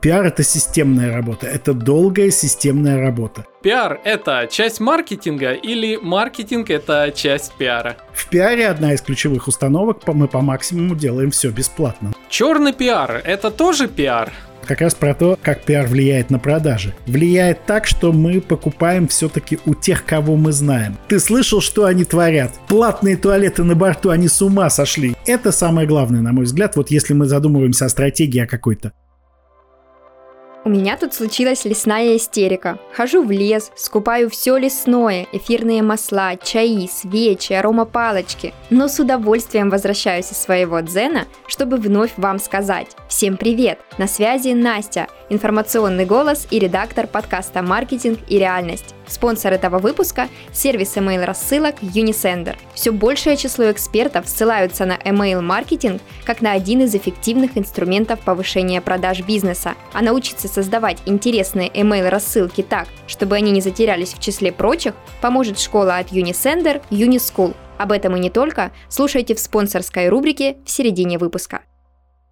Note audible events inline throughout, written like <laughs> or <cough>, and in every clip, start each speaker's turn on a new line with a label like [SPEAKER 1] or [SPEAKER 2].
[SPEAKER 1] Пиар – это системная работа, это долгая системная работа.
[SPEAKER 2] Пиар – это часть маркетинга или маркетинг – это часть пиара?
[SPEAKER 1] В пиаре одна из ключевых установок – мы по максимуму делаем все бесплатно.
[SPEAKER 2] Черный пиар – это тоже пиар?
[SPEAKER 1] как раз про то, как пиар влияет на продажи. Влияет так, что мы покупаем все-таки у тех, кого мы знаем. Ты слышал, что они творят? Платные туалеты на борту, они с ума сошли. Это самое главное, на мой взгляд, вот если мы задумываемся о стратегии о какой-то.
[SPEAKER 3] У меня тут случилась лесная истерика. Хожу в лес, скупаю все лесное, эфирные масла, чаи, свечи, аромапалочки. Но с удовольствием возвращаюсь из своего дзена, чтобы вновь вам сказать. Всем привет! На связи Настя, информационный голос и редактор подкаста «Маркетинг и реальность». Спонсор этого выпуска – сервис email рассылок Unisender. Все большее число экспертов ссылаются на email-маркетинг как на один из эффективных инструментов повышения продаж бизнеса. А научиться создавать интересные email рассылки так, чтобы они не затерялись в числе прочих, поможет школа от Unisender Unischool. Об этом и не только, слушайте в спонсорской рубрике в середине выпуска.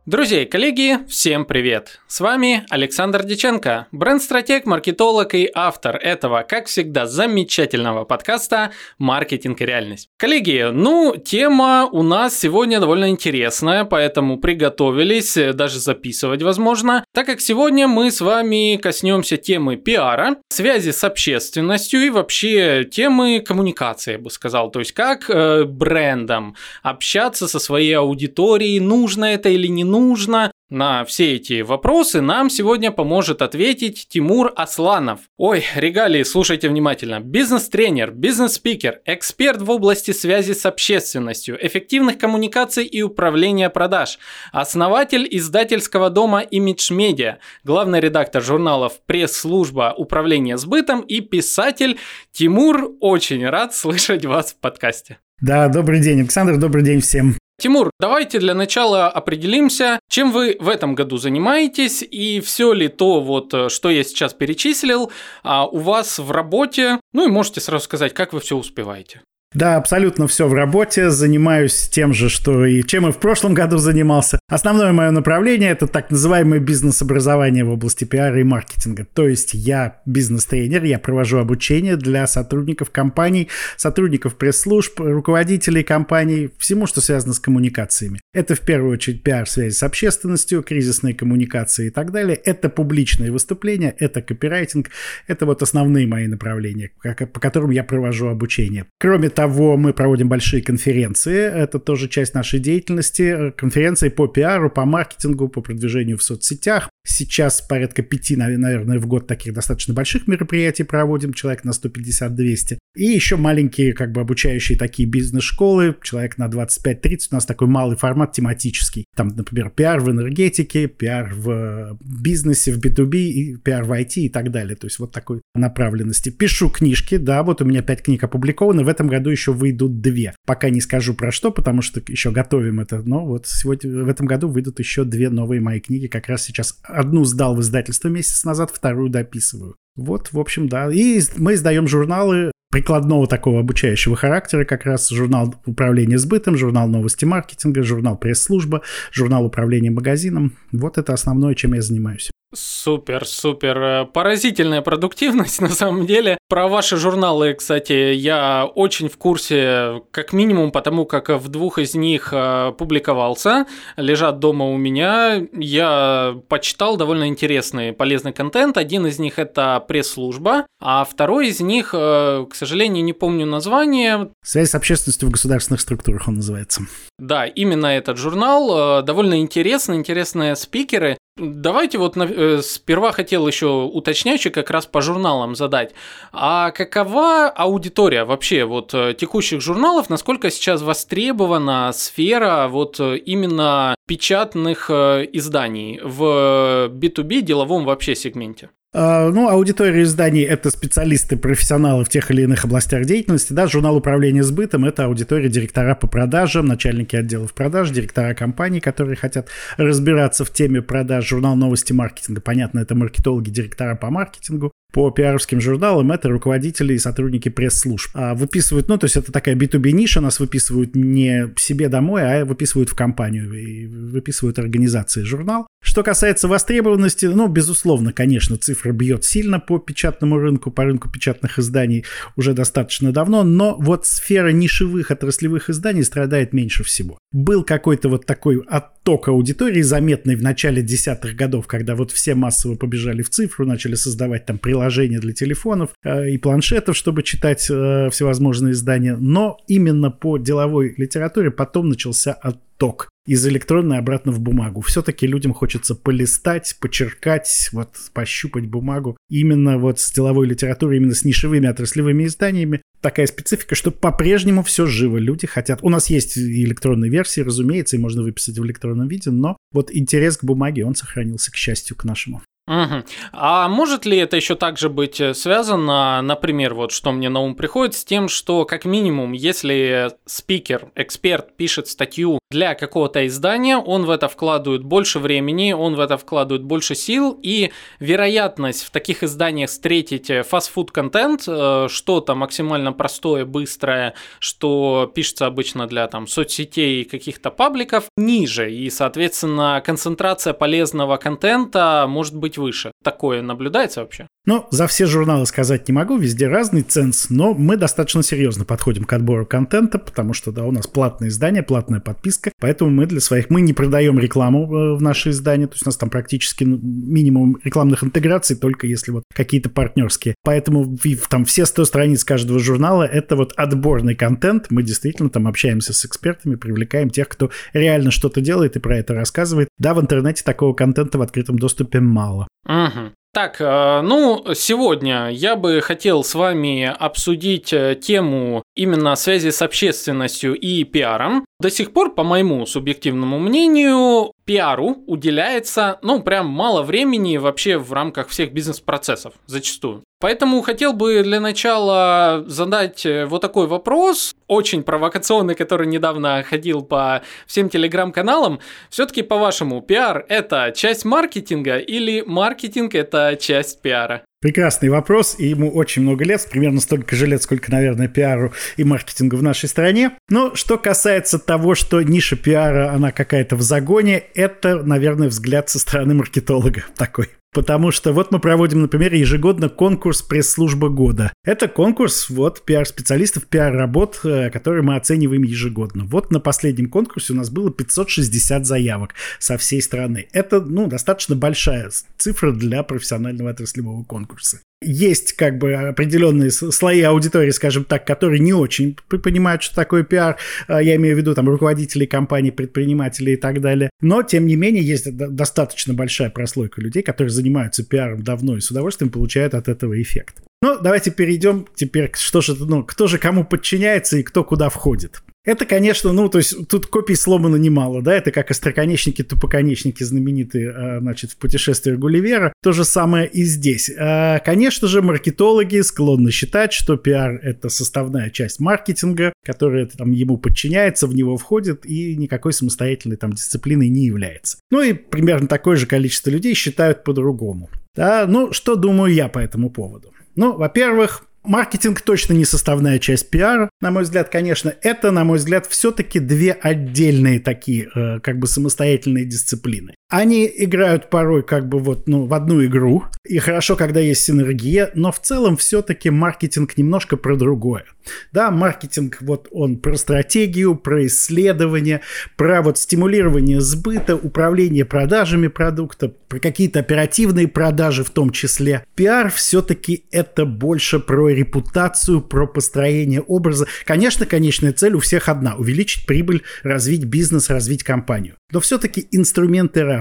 [SPEAKER 2] Друзья и коллеги, всем привет! С вами Александр Диченко, бренд-стратег, маркетолог и автор этого, как всегда, замечательного подкаста «Маркетинг и реальность». Коллеги, ну, тема у нас сегодня довольно интересная, поэтому приготовились, даже записывать возможно, так как сегодня мы с вами коснемся темы пиара, связи с общественностью и вообще темы коммуникации, я бы сказал, то есть как э, брендом общаться со своей аудиторией, нужно это или не нужно, нужно? На все эти вопросы нам сегодня поможет ответить Тимур Асланов. Ой, регалии, слушайте внимательно. Бизнес-тренер, бизнес-спикер, эксперт в области связи с общественностью, эффективных коммуникаций и управления продаж, основатель издательского дома Image Media, главный редактор журналов «Пресс-служба управления сбытом» и писатель Тимур. Очень рад слышать вас в подкасте.
[SPEAKER 1] Да, добрый день, Александр, добрый день всем.
[SPEAKER 2] Тимур, давайте для начала определимся, чем вы в этом году занимаетесь и все ли то, вот, э, что я сейчас перечислил, а, у вас в работе. Ну и можете сразу сказать, как вы все успеваете.
[SPEAKER 1] Да, абсолютно все в работе. Занимаюсь тем же, что и чем и в прошлом году занимался. Основное мое направление – это так называемое бизнес-образование в области пиара и маркетинга. То есть я бизнес-тренер, я провожу обучение для сотрудников компаний, сотрудников пресс-служб, руководителей компаний, всему, что связано с коммуникациями. Это в первую очередь пиар, связи с общественностью, кризисные коммуникации и так далее. Это публичные выступления, это копирайтинг, это вот основные мои направления, по которым я провожу обучение. Кроме того, мы проводим большие конференции. Это тоже часть нашей деятельности. Конференции по пиару, по маркетингу, по продвижению в соцсетях. Сейчас порядка пяти, наверное, в год таких достаточно больших мероприятий проводим, человек на 150-200. И еще маленькие, как бы обучающие такие бизнес-школы, человек на 25-30. У нас такой малый формат тематический. Там, например, пиар в энергетике, пиар в бизнесе, в B2B, и пиар в IT и так далее. То есть вот такой направленности. Пишу книжки, да, вот у меня пять книг опубликованы. В этом году еще выйдут две. Пока не скажу про что, потому что еще готовим это. Но вот сегодня, в этом году выйдут еще две новые мои книги. Как раз сейчас одну сдал в издательство месяц назад, вторую дописываю. Вот, в общем, да. И мы издаем журналы прикладного такого обучающего характера, как раз журнал управления сбытом, журнал новости маркетинга, журнал пресс-служба, журнал управления магазином. Вот это основное, чем я занимаюсь.
[SPEAKER 2] Супер, супер. Э, поразительная продуктивность <laughs> на самом деле. Про ваши журналы, кстати, я очень в курсе, как минимум, потому как в двух из них э, публиковался. Лежат дома у меня. Я почитал довольно интересный, полезный контент. Один из них это пресс-служба, а второй из них, э, к сожалению, не помню название.
[SPEAKER 1] Связь с общественностью в государственных структурах он называется.
[SPEAKER 2] Да, именно этот журнал. Довольно интересный, интересные спикеры. Давайте вот э, сперва хотел еще уточняющий как раз по журналам задать. А какова аудитория вообще вот э, текущих журналов? Насколько сейчас востребована сфера вот э, именно печатных изданий в B2B деловом вообще сегменте?
[SPEAKER 1] А, ну, аудитория изданий – это специалисты, профессионалы в тех или иных областях деятельности. Да, журнал управления сбытом – это аудитория директора по продажам, начальники отделов продаж, директора компаний, которые хотят разбираться в теме продаж. Журнал новости маркетинга, понятно, это маркетологи, директора по маркетингу. По пиаровским журналам это руководители и сотрудники пресс-служб. А выписывают, ну, то есть это такая B2B ниша, нас выписывают не себе домой, а выписывают в компанию и выписывают организации журнал. Что касается востребованности, ну, безусловно, конечно, цифра бьет сильно по печатному рынку, по рынку печатных изданий уже достаточно давно, но вот сфера нишевых отраслевых изданий страдает меньше всего. Был какой-то вот такой отток аудитории, заметный в начале десятых годов, когда вот все массово побежали в цифру, начали создавать там приложения для телефонов э, и планшетов, чтобы читать э, всевозможные издания, но именно по деловой литературе потом начался отток из электронной обратно в бумагу. Все-таки людям хочется полистать, почеркать, вот пощупать бумагу. Именно вот с деловой литературой, именно с нишевыми отраслевыми изданиями такая специфика, что по-прежнему все живо. Люди хотят... У нас есть и электронные версии, разумеется, и можно выписать в электронном виде, но вот интерес к бумаге, он сохранился, к счастью, к нашему.
[SPEAKER 2] Угу. А может ли это еще также быть э, связано, например, вот что мне на ум приходит, с тем, что как минимум, если спикер, эксперт пишет статью для какого-то издания, он в это вкладывает больше времени, он в это вкладывает больше сил, и вероятность в таких изданиях встретить э, фастфуд-контент, э, что-то максимально простое, быстрое, что пишется обычно для там соцсетей и каких-то пабликов, ниже, и, соответственно, концентрация полезного контента может быть быть выше. Такое наблюдается вообще?
[SPEAKER 1] Ну, за все журналы сказать не могу, везде разный ценз, но мы достаточно серьезно подходим к отбору контента, потому что, да, у нас платное издание, платная подписка, поэтому мы для своих, мы не продаем рекламу э, в наши издания, то есть у нас там практически ну, минимум рекламных интеграций, только если вот какие-то партнерские. Поэтому там все 100 страниц каждого журнала — это вот отборный контент, мы действительно там общаемся с экспертами, привлекаем тех, кто реально что-то делает и про это рассказывает. Да, в интернете такого контента в открытом доступе мало.
[SPEAKER 2] Угу. Так, э, ну, сегодня я бы хотел с вами обсудить э, тему именно связи с общественностью и пиаром. До сих пор, по моему субъективному мнению, пиару уделяется, ну, прям мало времени вообще в рамках всех бизнес-процессов, зачастую. Поэтому хотел бы для начала задать э, вот такой вопрос, очень провокационный, который недавно ходил по всем телеграм-каналам. Все-таки, по-вашему, пиар – это часть маркетинга или маркетинг – это часть пиара?
[SPEAKER 1] Прекрасный вопрос, и ему очень много лет, примерно столько же лет, сколько, наверное, пиару и маркетингу в нашей стране. Но что касается того, что ниша пиара, она какая-то в загоне, это, наверное, взгляд со стороны маркетолога такой. Потому что вот мы проводим, например, ежегодно конкурс пресс-служба года. Это конкурс вот пиар-специалистов, пиар-работ, э, которые мы оцениваем ежегодно. Вот на последнем конкурсе у нас было 560 заявок со всей страны. Это, ну, достаточно большая цифра для профессионального отраслевого конкурса есть как бы определенные слои аудитории, скажем так, которые не очень понимают, что такое пиар. А, я имею в виду там руководителей компаний, предпринимателей и так далее. Но, тем не менее, есть достаточно большая прослойка людей, которые занимаются пиаром давно и с удовольствием получают от этого эффект. Ну, давайте перейдем теперь, что же, ну, кто же кому подчиняется и кто куда входит. Это, конечно, ну, то есть тут копий сломано немало, да, это как остроконечники, тупоконечники знаменитые, а, значит, в путешествиях Гулливера. То же самое и здесь. А, конечно же, маркетологи склонны считать, что пиар — это составная часть маркетинга, которая там ему подчиняется, в него входит и никакой самостоятельной там дисциплиной не является. Ну и примерно такое же количество людей считают по-другому. Да, ну, что думаю я по этому поводу? Ну, во-первых, Маркетинг точно не составная часть пиара, на мой взгляд, конечно. Это, на мой взгляд, все-таки две отдельные такие, э, как бы самостоятельные дисциплины. Они играют порой как бы вот, ну, в одну игру, и хорошо, когда есть синергия, но в целом все-таки маркетинг немножко про другое. Да, маркетинг вот он про стратегию, про исследование, про вот стимулирование сбыта, управление продажами продукта, про какие-то оперативные продажи в том числе. Пиар все-таки это больше про репутацию, про построение образа. Конечно, конечная цель у всех одна – увеличить прибыль, развить бизнес, развить компанию. Но все-таки инструменты.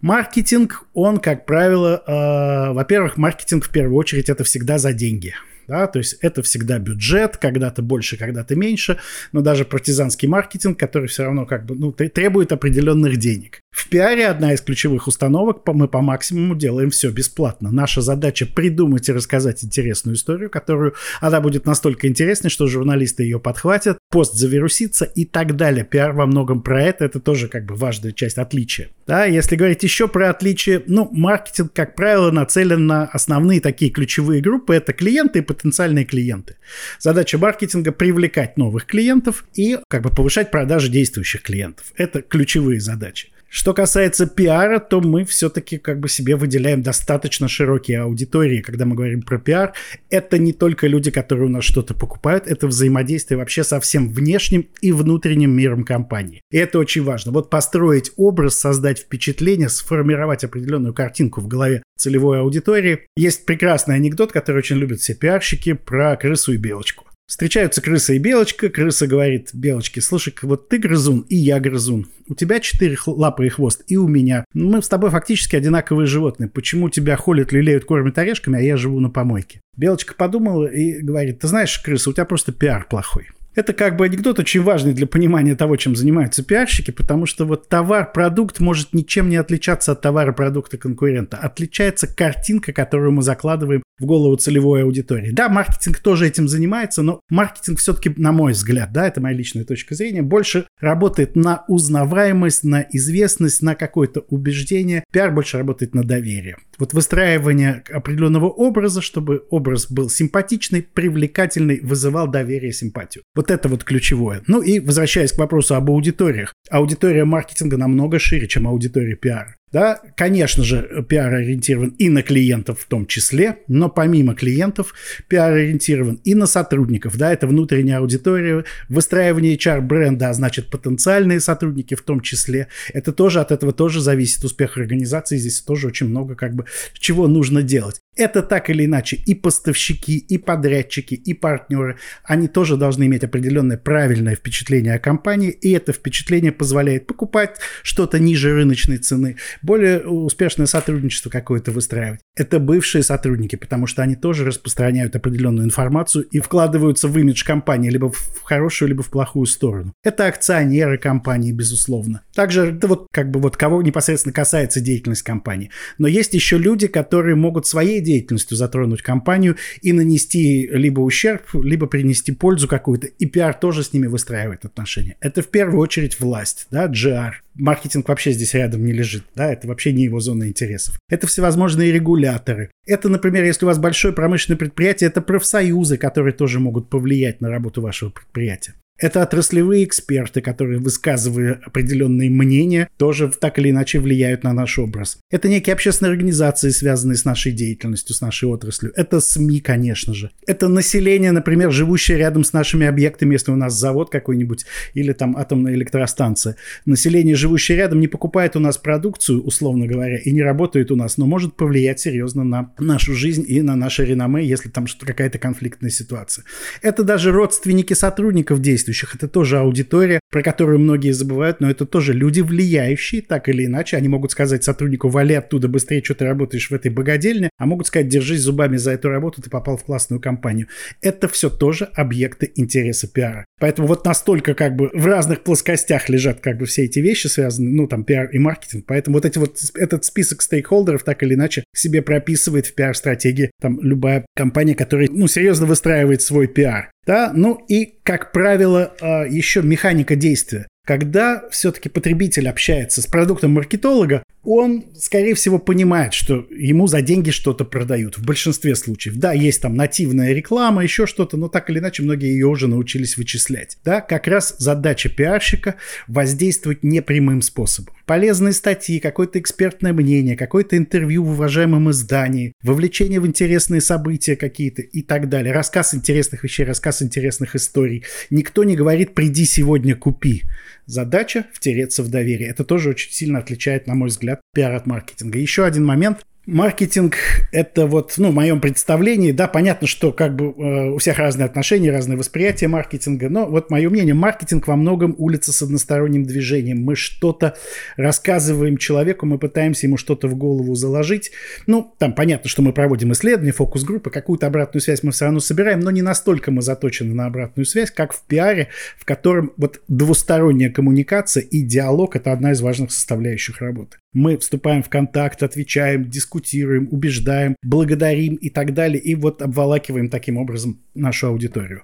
[SPEAKER 1] Маркетинг, он, как правило, э, во-первых, маркетинг в первую очередь это всегда за деньги. Да? То есть это всегда бюджет, когда-то больше, когда-то меньше, но даже партизанский маркетинг, который все равно как бы ну, требует определенных денег. В пиаре одна из ключевых установок, мы по максимуму делаем все бесплатно. Наша задача придумать и рассказать интересную историю, которую она будет настолько интересной, что журналисты ее подхватят, пост завирусится и так далее. Пиар во многом про это, это тоже как бы важная часть отличия. Да, если говорить еще про отличие, ну, маркетинг, как правило, нацелен на основные такие ключевые группы, это клиенты и потенциальные клиенты. Задача маркетинга привлекать новых клиентов и как бы повышать продажи действующих клиентов. Это ключевые задачи. Что касается пиара, то мы все-таки как бы себе выделяем достаточно широкие аудитории, когда мы говорим про пиар. Это не только люди, которые у нас что-то покупают, это взаимодействие вообще со всем внешним и внутренним миром компании. И это очень важно. Вот построить образ, создать впечатление, сформировать определенную картинку в голове целевой аудитории. Есть прекрасный анекдот, который очень любят все пиарщики про крысу и белочку. Встречаются крыса и белочка. Крыса говорит белочке, слушай, вот ты грызун, и я грызун. У тебя четыре лапы и хвост, и у меня. Мы с тобой фактически одинаковые животные. Почему тебя холят, лелеют, кормят орешками, а я живу на помойке? Белочка подумала и говорит, ты знаешь, крыса, у тебя просто пиар плохой. Это как бы анекдот очень важный для понимания того, чем занимаются пиарщики, потому что вот товар-продукт может ничем не отличаться от товара-продукта конкурента. Отличается картинка, которую мы закладываем в голову целевой аудитории. Да, маркетинг тоже этим занимается, но маркетинг все-таки, на мой взгляд, да, это моя личная точка зрения, больше работает на узнаваемость, на известность, на какое-то убеждение. Пиар больше работает на доверие. Вот выстраивание определенного образа, чтобы образ был симпатичный, привлекательный, вызывал доверие, симпатию. Вот это вот ключевое. Ну и возвращаясь к вопросу об аудиториях. Аудитория маркетинга намного шире, чем аудитория пиара. Да, конечно же, пиар ориентирован и на клиентов в том числе, но помимо клиентов пиар ориентирован и на сотрудников. Да, это внутренняя аудитория, выстраивание HR-бренда, а значит потенциальные сотрудники в том числе. Это тоже от этого тоже зависит успех организации. Здесь тоже очень много как бы чего нужно делать. Это так или иначе и поставщики, и подрядчики, и партнеры, они тоже должны иметь определенное правильное впечатление о компании, и это впечатление позволяет покупать что-то ниже рыночной цены, более успешное сотрудничество какое-то выстраивать. Это бывшие сотрудники, потому что они тоже распространяют определенную информацию и вкладываются в имидж компании либо в хорошую, либо в плохую сторону. Это акционеры компании, безусловно. Также это вот как бы вот кого непосредственно касается деятельность компании. Но есть еще люди, которые могут своей деятельностью затронуть компанию и нанести либо ущерб, либо принести пользу какую-то. И пиар тоже с ними выстраивает отношения. Это в первую очередь власть, да, GR маркетинг вообще здесь рядом не лежит, да, это вообще не его зона интересов. Это всевозможные регуляторы. Это, например, если у вас большое промышленное предприятие, это профсоюзы, которые тоже могут повлиять на работу вашего предприятия. Это отраслевые эксперты, которые, высказывая определенные мнения, тоже так или иначе влияют на наш образ. Это некие общественные организации, связанные с нашей деятельностью, с нашей отраслью. Это СМИ, конечно же. Это население, например, живущее рядом с нашими объектами, если у нас завод какой-нибудь или там атомная электростанция. Население, живущее рядом, не покупает у нас продукцию, условно говоря, и не работает у нас, но может повлиять серьезно на нашу жизнь и на наше реноме, если там какая-то конфликтная ситуация. Это даже родственники сотрудников действуют действующих. Это тоже аудитория, про которую многие забывают, но это тоже люди влияющие, так или иначе. Они могут сказать сотруднику, вали оттуда быстрее, что ты работаешь в этой богадельне, а могут сказать, держись зубами за эту работу, ты попал в классную компанию. Это все тоже объекты интереса пиара. Поэтому вот настолько как бы в разных плоскостях лежат как бы все эти вещи связаны, ну там пиар и маркетинг. Поэтому вот эти вот этот список стейкхолдеров так или иначе себе прописывает в пиар-стратегии там любая компания, которая ну серьезно выстраивает свой пиар. Да? Ну и, как правило, а, еще механика действия. Когда все-таки потребитель общается с продуктом маркетолога, он, скорее всего, понимает, что ему за деньги что-то продают. В большинстве случаев. Да, есть там нативная реклама, еще что-то, но так или иначе многие ее уже научились вычислять. Да, как раз задача пиарщика воздействовать непрямым способом. Полезные статьи, какое-то экспертное мнение, какое-то интервью в уважаемом издании, вовлечение в интересные события какие-то и так далее. Рассказ интересных вещей, рассказ интересных историй. Никто не говорит «приди сегодня, купи». Задача – втереться в доверие. Это тоже очень сильно отличает, на мой взгляд, пиар от маркетинга. Еще один момент. Маркетинг – это вот, ну, в моем представлении, да, понятно, что как бы э, у всех разные отношения, разные восприятия маркетинга, но вот мое мнение, маркетинг во многом улица с односторонним движением. Мы что-то рассказываем человеку, мы пытаемся ему что-то в голову заложить. Ну, там понятно, что мы проводим исследования, фокус-группы, какую-то обратную связь мы все равно собираем, но не настолько мы заточены на обратную связь, как в пиаре, в котором вот двусторонняя коммуникация и диалог – это одна из важных составляющих работы. Мы вступаем в контакт, отвечаем, дискутируем, убеждаем, благодарим и так далее. И вот обволакиваем таким образом нашу аудиторию.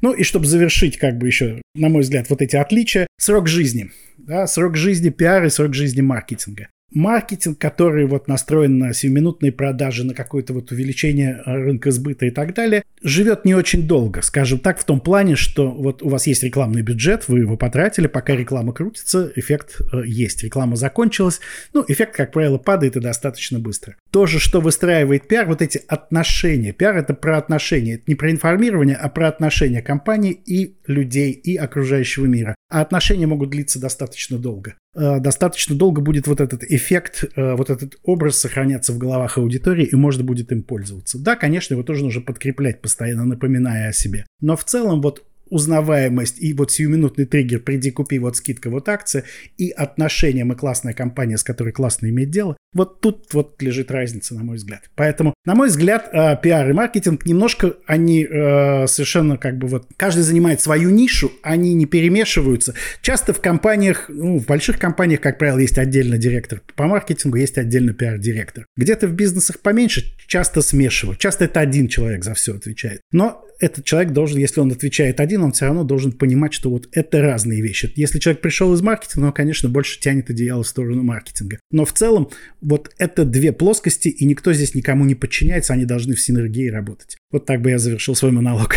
[SPEAKER 1] Ну и чтобы завершить, как бы еще, на мой взгляд, вот эти отличия, срок жизни. Да, срок жизни пиара и срок жизни маркетинга маркетинг, который вот настроен на сиюминутные продажи, на какое-то вот увеличение э, рынка сбыта и так далее, живет не очень долго, скажем так, в том плане, что вот у вас есть рекламный бюджет, вы его потратили, пока реклама крутится, эффект э, есть. Реклама закончилась, ну, эффект, как правило, падает и достаточно быстро. То же, что выстраивает пиар, вот эти отношения. Пиар – это про отношения, это не про информирование, а про отношения компании и людей, и окружающего мира. А отношения могут длиться достаточно долго. Э, достаточно долго будет вот этот эффект, э, вот этот образ сохраняться в головах аудитории, и можно будет им пользоваться. Да, конечно, его тоже нужно подкреплять, постоянно напоминая о себе. Но в целом вот узнаваемость и вот сиюминутный триггер «приди, купи, вот скидка, вот акция» и отношения «мы классная компания, с которой классно иметь дело», вот тут вот лежит разница, на мой взгляд. Поэтому, на мой взгляд, э, пиар и маркетинг немножко, они э, совершенно как бы вот, каждый занимает свою нишу, они не перемешиваются. Часто в компаниях, ну, в больших компаниях, как правило, есть отдельно директор по маркетингу, есть отдельно пиар-директор. Где-то в бизнесах поменьше, часто смешивают. Часто это один человек за все отвечает. Но этот человек должен, если он отвечает один, он все равно должен понимать, что вот это разные вещи. Если человек пришел из маркетинга, он, конечно, больше тянет одеяло в сторону маркетинга. Но в целом вот это две плоскости, и никто здесь никому не подчиняется, они должны в синергии работать. Вот так бы я завершил свой монолог.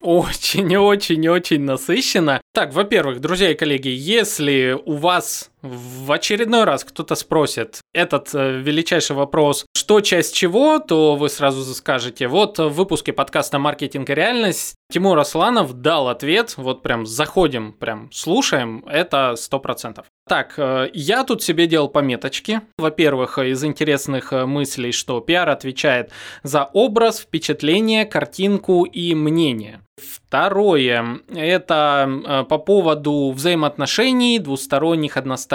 [SPEAKER 2] Очень-очень-очень насыщенно. Так, во-первых, друзья и коллеги, если у вас в очередной раз кто-то спросит этот э, величайший вопрос, что часть чего, то вы сразу скажете, вот в выпуске подкаста «Маркетинг и реальность» Тимур Асланов дал ответ, вот прям заходим, прям слушаем, это 100%. Так, э, я тут себе делал пометочки. Во-первых, из интересных э, мыслей, что пиар отвечает за образ, впечатление, картинку и мнение. Второе, это по поводу взаимоотношений, двусторонних, односторонних,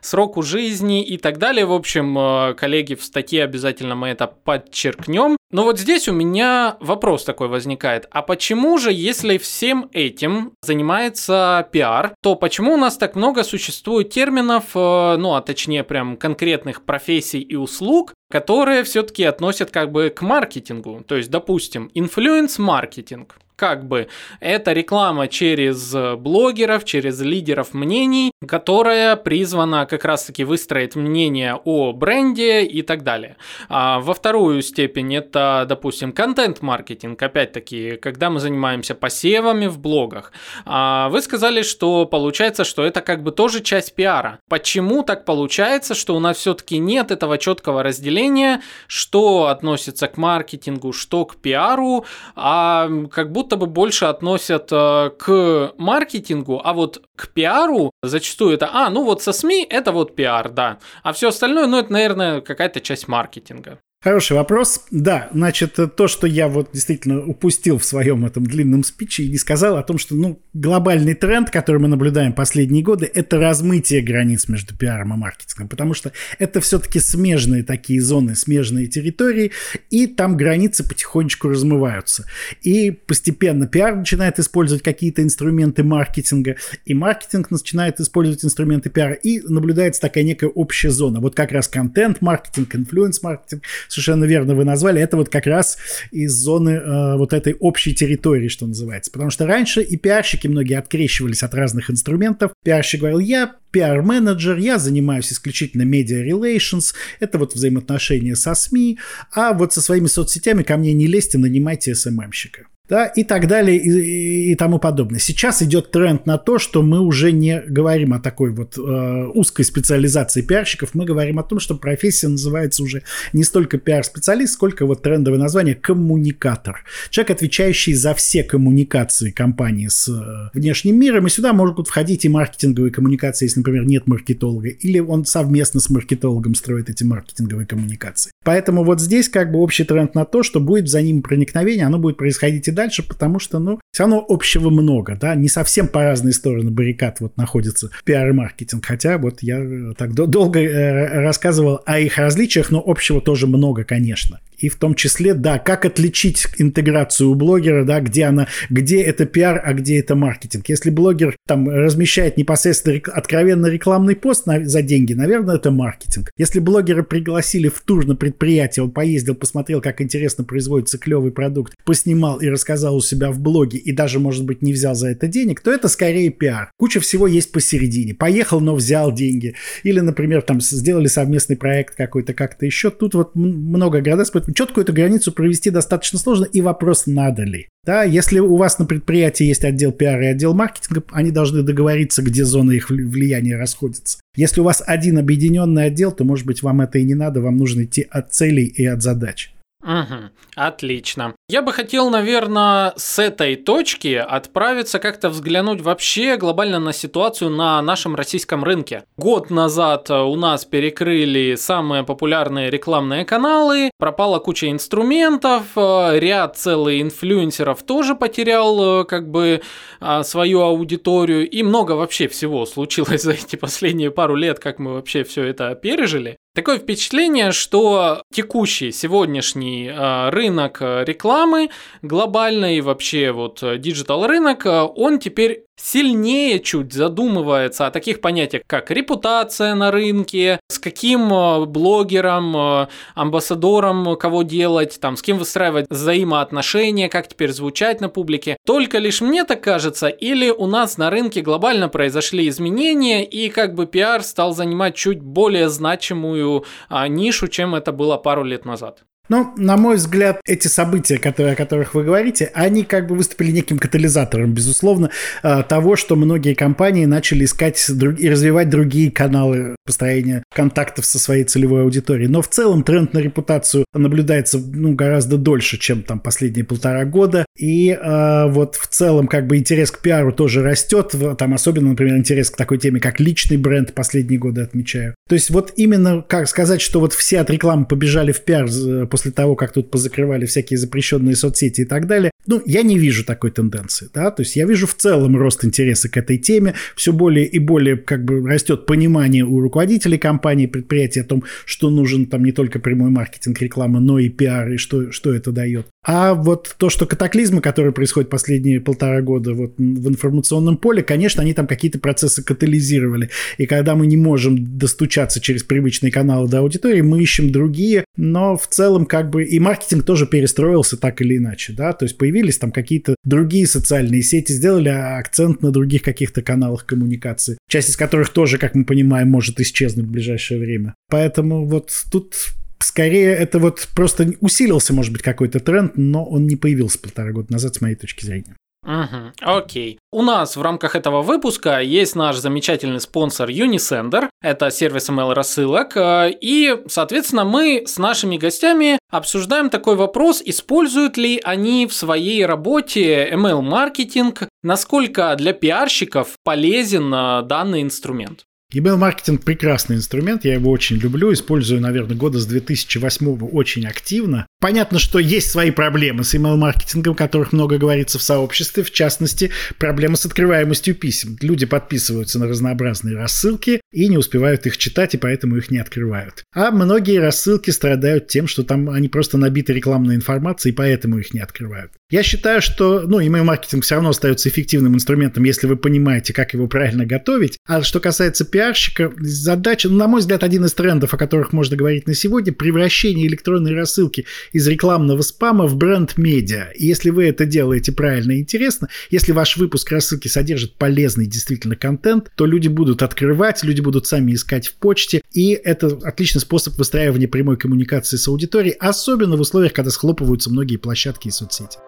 [SPEAKER 2] сроку жизни и так далее. В общем, коллеги, в статье обязательно мы это подчеркнем. Но вот здесь у меня вопрос такой возникает. А почему же, если всем этим занимается пиар, то почему у нас так много существует терминов, э, ну а точнее прям конкретных профессий и услуг, которые все-таки относят как бы к маркетингу. То есть, допустим, инфлюенс-маркетинг как бы это реклама через блогеров, через лидеров мнений, которая призвана как раз-таки выстроить мнение о бренде и так далее. А во вторую степень это, допустим, контент-маркетинг, опять-таки, когда мы занимаемся посевами в блогах. А вы сказали, что получается, что это как бы тоже часть пиара. Почему так получается, что у нас все-таки нет этого четкого разделения, что относится к маркетингу, что к пиару, а как будто будто бы больше относят э, к маркетингу, а вот к пиару зачастую это, а, ну вот со СМИ это вот пиар, да, а все остальное, ну это, наверное, какая-то часть маркетинга.
[SPEAKER 1] Хороший вопрос. Да, значит, то, что я вот действительно упустил в своем этом длинном спиче и не сказал о том, что, ну, глобальный тренд, который мы наблюдаем последние годы, это размытие границ между пиаром и маркетингом, потому что это все-таки смежные такие зоны, смежные территории, и там границы потихонечку размываются. И постепенно пиар начинает использовать какие-то инструменты маркетинга, и маркетинг начинает использовать инструменты пиара, и наблюдается такая некая общая зона. Вот как раз контент-маркетинг, инфлюенс-маркетинг, совершенно верно вы назвали, это вот как раз из зоны э, вот этой общей территории, что называется. Потому что раньше и пиарщики многие открещивались от разных инструментов. Пиарщик говорил, я пиар-менеджер, я занимаюсь исключительно медиа relations, это вот взаимоотношения со СМИ, а вот со своими соцсетями ко мне не лезьте, нанимайте СММщика да, и так далее, и, и, тому подобное. Сейчас идет тренд на то, что мы уже не говорим о такой вот э, узкой специализации пиарщиков, мы говорим о том, что профессия называется уже не столько пиар-специалист, сколько вот трендовое название коммуникатор. Человек, отвечающий за все коммуникации компании с э, внешним миром, и сюда могут входить и маркетинговые коммуникации, если, например, нет маркетолога, или он совместно с маркетологом строит эти маркетинговые коммуникации. Поэтому вот здесь как бы общий тренд на то, что будет за ним проникновение, оно будет происходить и дальше, потому что, ну, все равно общего много, да, не совсем по разные стороны баррикад вот находится пиар и маркетинг, хотя вот я так долго э, рассказывал о их различиях, но общего тоже много, конечно и в том числе, да, как отличить интеграцию у блогера, да, где она, где это пиар, а где это маркетинг. Если блогер там размещает непосредственно рек- откровенно рекламный пост на, за деньги, наверное, это маркетинг. Если блогера пригласили в тур на предприятие, он поездил, посмотрел, как интересно производится клевый продукт, поснимал и рассказал у себя в блоге, и даже, может быть, не взял за это денег, то это скорее пиар. Куча всего есть посередине. Поехал, но взял деньги. Или, например, там сделали совместный проект какой-то как-то еще. Тут вот много градаций, четкую эту границу провести достаточно сложно, и вопрос, надо ли. Да, если у вас на предприятии есть отдел пиара и отдел маркетинга, они должны договориться, где зоны их влияния расходятся. Если у вас один объединенный отдел, то, может быть, вам это и не надо, вам нужно идти от целей и от задач.
[SPEAKER 2] Угу, отлично. Я бы хотел, наверное, с этой точки отправиться как-то взглянуть вообще глобально на ситуацию на нашем российском рынке. Год назад у нас перекрыли самые популярные рекламные каналы, пропала куча инструментов, ряд целых инфлюенсеров тоже потерял как бы а, свою аудиторию и много вообще всего случилось за эти <laughs> последние пару лет, как мы вообще все это пережили. Такое впечатление, что текущий сегодняшний э, рынок рекламы, глобальный вообще вот digital рынок, он теперь сильнее чуть задумывается о таких понятиях, как репутация на рынке, с каким э, блогером, э, амбассадором кого делать, там, с кем выстраивать взаимоотношения, как теперь звучать на публике. Только лишь мне так кажется, или у нас на рынке глобально произошли изменения, и как бы пиар стал занимать чуть более значимую а, нишу, чем это было пару лет назад.
[SPEAKER 1] Ну, на мой взгляд, эти события, которые, о которых вы говорите, они как бы выступили неким катализатором, безусловно, э, того, что многие компании начали искать и развивать другие каналы построения контактов со своей целевой аудиторией. Но в целом тренд на репутацию наблюдается ну, гораздо дольше, чем там последние полтора года. И э, вот в целом как бы интерес к пиару тоже растет. Там особенно, например, интерес к такой теме, как личный бренд последние годы отмечаю. То есть вот именно как сказать, что вот все от рекламы побежали в пиар после того, как тут позакрывали всякие запрещенные соцсети и так далее, ну, я не вижу такой тенденции, да, то есть я вижу в целом рост интереса к этой теме, все более и более как бы растет понимание у руководителей компании, предприятий о том, что нужен там не только прямой маркетинг рекламы, но и пиар, и что, что это дает. А вот то, что катаклизмы, которые происходят последние полтора года вот в информационном поле, конечно, они там какие-то процессы катализировали. И когда мы не можем достучаться через привычные каналы до аудитории, мы ищем другие, но в целом как бы и маркетинг тоже перестроился так или иначе, да, то есть появились там какие-то другие социальные сети, сделали акцент на других каких-то каналах коммуникации, часть из которых тоже, как мы понимаем, может исчезнуть в ближайшее время. Поэтому вот тут Скорее, это вот просто усилился, может быть, какой-то тренд, но он не появился полтора года назад, с моей точки зрения.
[SPEAKER 2] Угу, окей. У нас в рамках этого выпуска есть наш замечательный спонсор Unisender. Это сервис email рассылок. Э, и, соответственно, мы с нашими гостями обсуждаем такой вопрос, используют ли они в своей работе email-маркетинг, насколько для пиарщиков полезен э, данный инструмент.
[SPEAKER 1] Email-маркетинг прекрасный инструмент, я его очень люблю, использую, наверное, года с 2008 очень активно. Понятно, что есть свои проблемы с email-маркетингом, о которых много говорится в сообществе, в частности, проблема с открываемостью писем. Люди подписываются на разнообразные рассылки и не успевают их читать, и поэтому их не открывают. А многие рассылки страдают тем, что там они просто набиты рекламной информацией, и поэтому их не открывают. Я считаю, что ну, email-маркетинг все равно остается эффективным инструментом, если вы понимаете, как его правильно готовить. А что касается пиар, пиарщика задача, ну, на мой взгляд, один из трендов, о которых можно говорить на сегодня, превращение электронной рассылки из рекламного спама в бренд-медиа. И если вы это делаете правильно и интересно, если ваш выпуск рассылки содержит полезный действительно контент, то люди будут открывать, люди будут сами искать в почте, и это отличный способ выстраивания прямой коммуникации с аудиторией, особенно в условиях, когда схлопываются многие площадки и соцсети.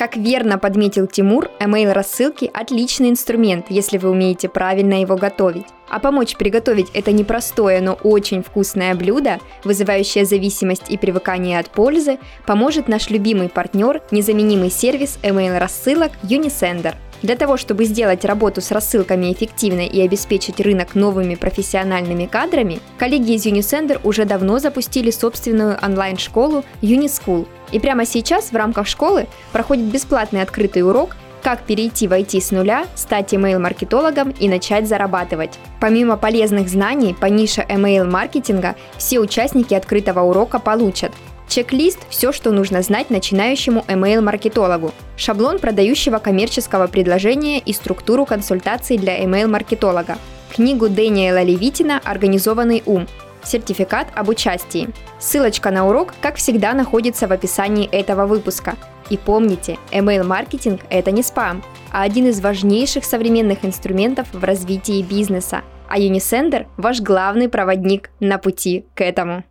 [SPEAKER 3] Как верно подметил Тимур, email-рассылки – отличный инструмент, если вы умеете правильно его готовить. А помочь приготовить это непростое, но очень вкусное блюдо, вызывающее зависимость и привыкание от пользы, поможет наш любимый партнер, незаменимый сервис email-рассылок Unisender – Для того, чтобы сделать работу с рассылками эффективной и обеспечить рынок новыми профессиональными кадрами, коллеги из Unisender уже давно запустили собственную онлайн-школу Unischool. И прямо сейчас в рамках школы проходит бесплатный открытый урок как перейти в IT с нуля, стать email-маркетологом и начать зарабатывать. Помимо полезных знаний по нише email-маркетинга, все участники открытого урока получат Чек-лист – все, что нужно знать начинающему email-маркетологу. Шаблон продающего коммерческого предложения и структуру консультаций для email-маркетолога. Книгу Дэниела Левитина «Организованный ум», сертификат об участии. Ссылочка на урок, как всегда, находится в описании этого выпуска. И помните, email-маркетинг – это не спам, а один из важнейших современных инструментов в развитии бизнеса. А Unisender – ваш главный проводник на пути к этому.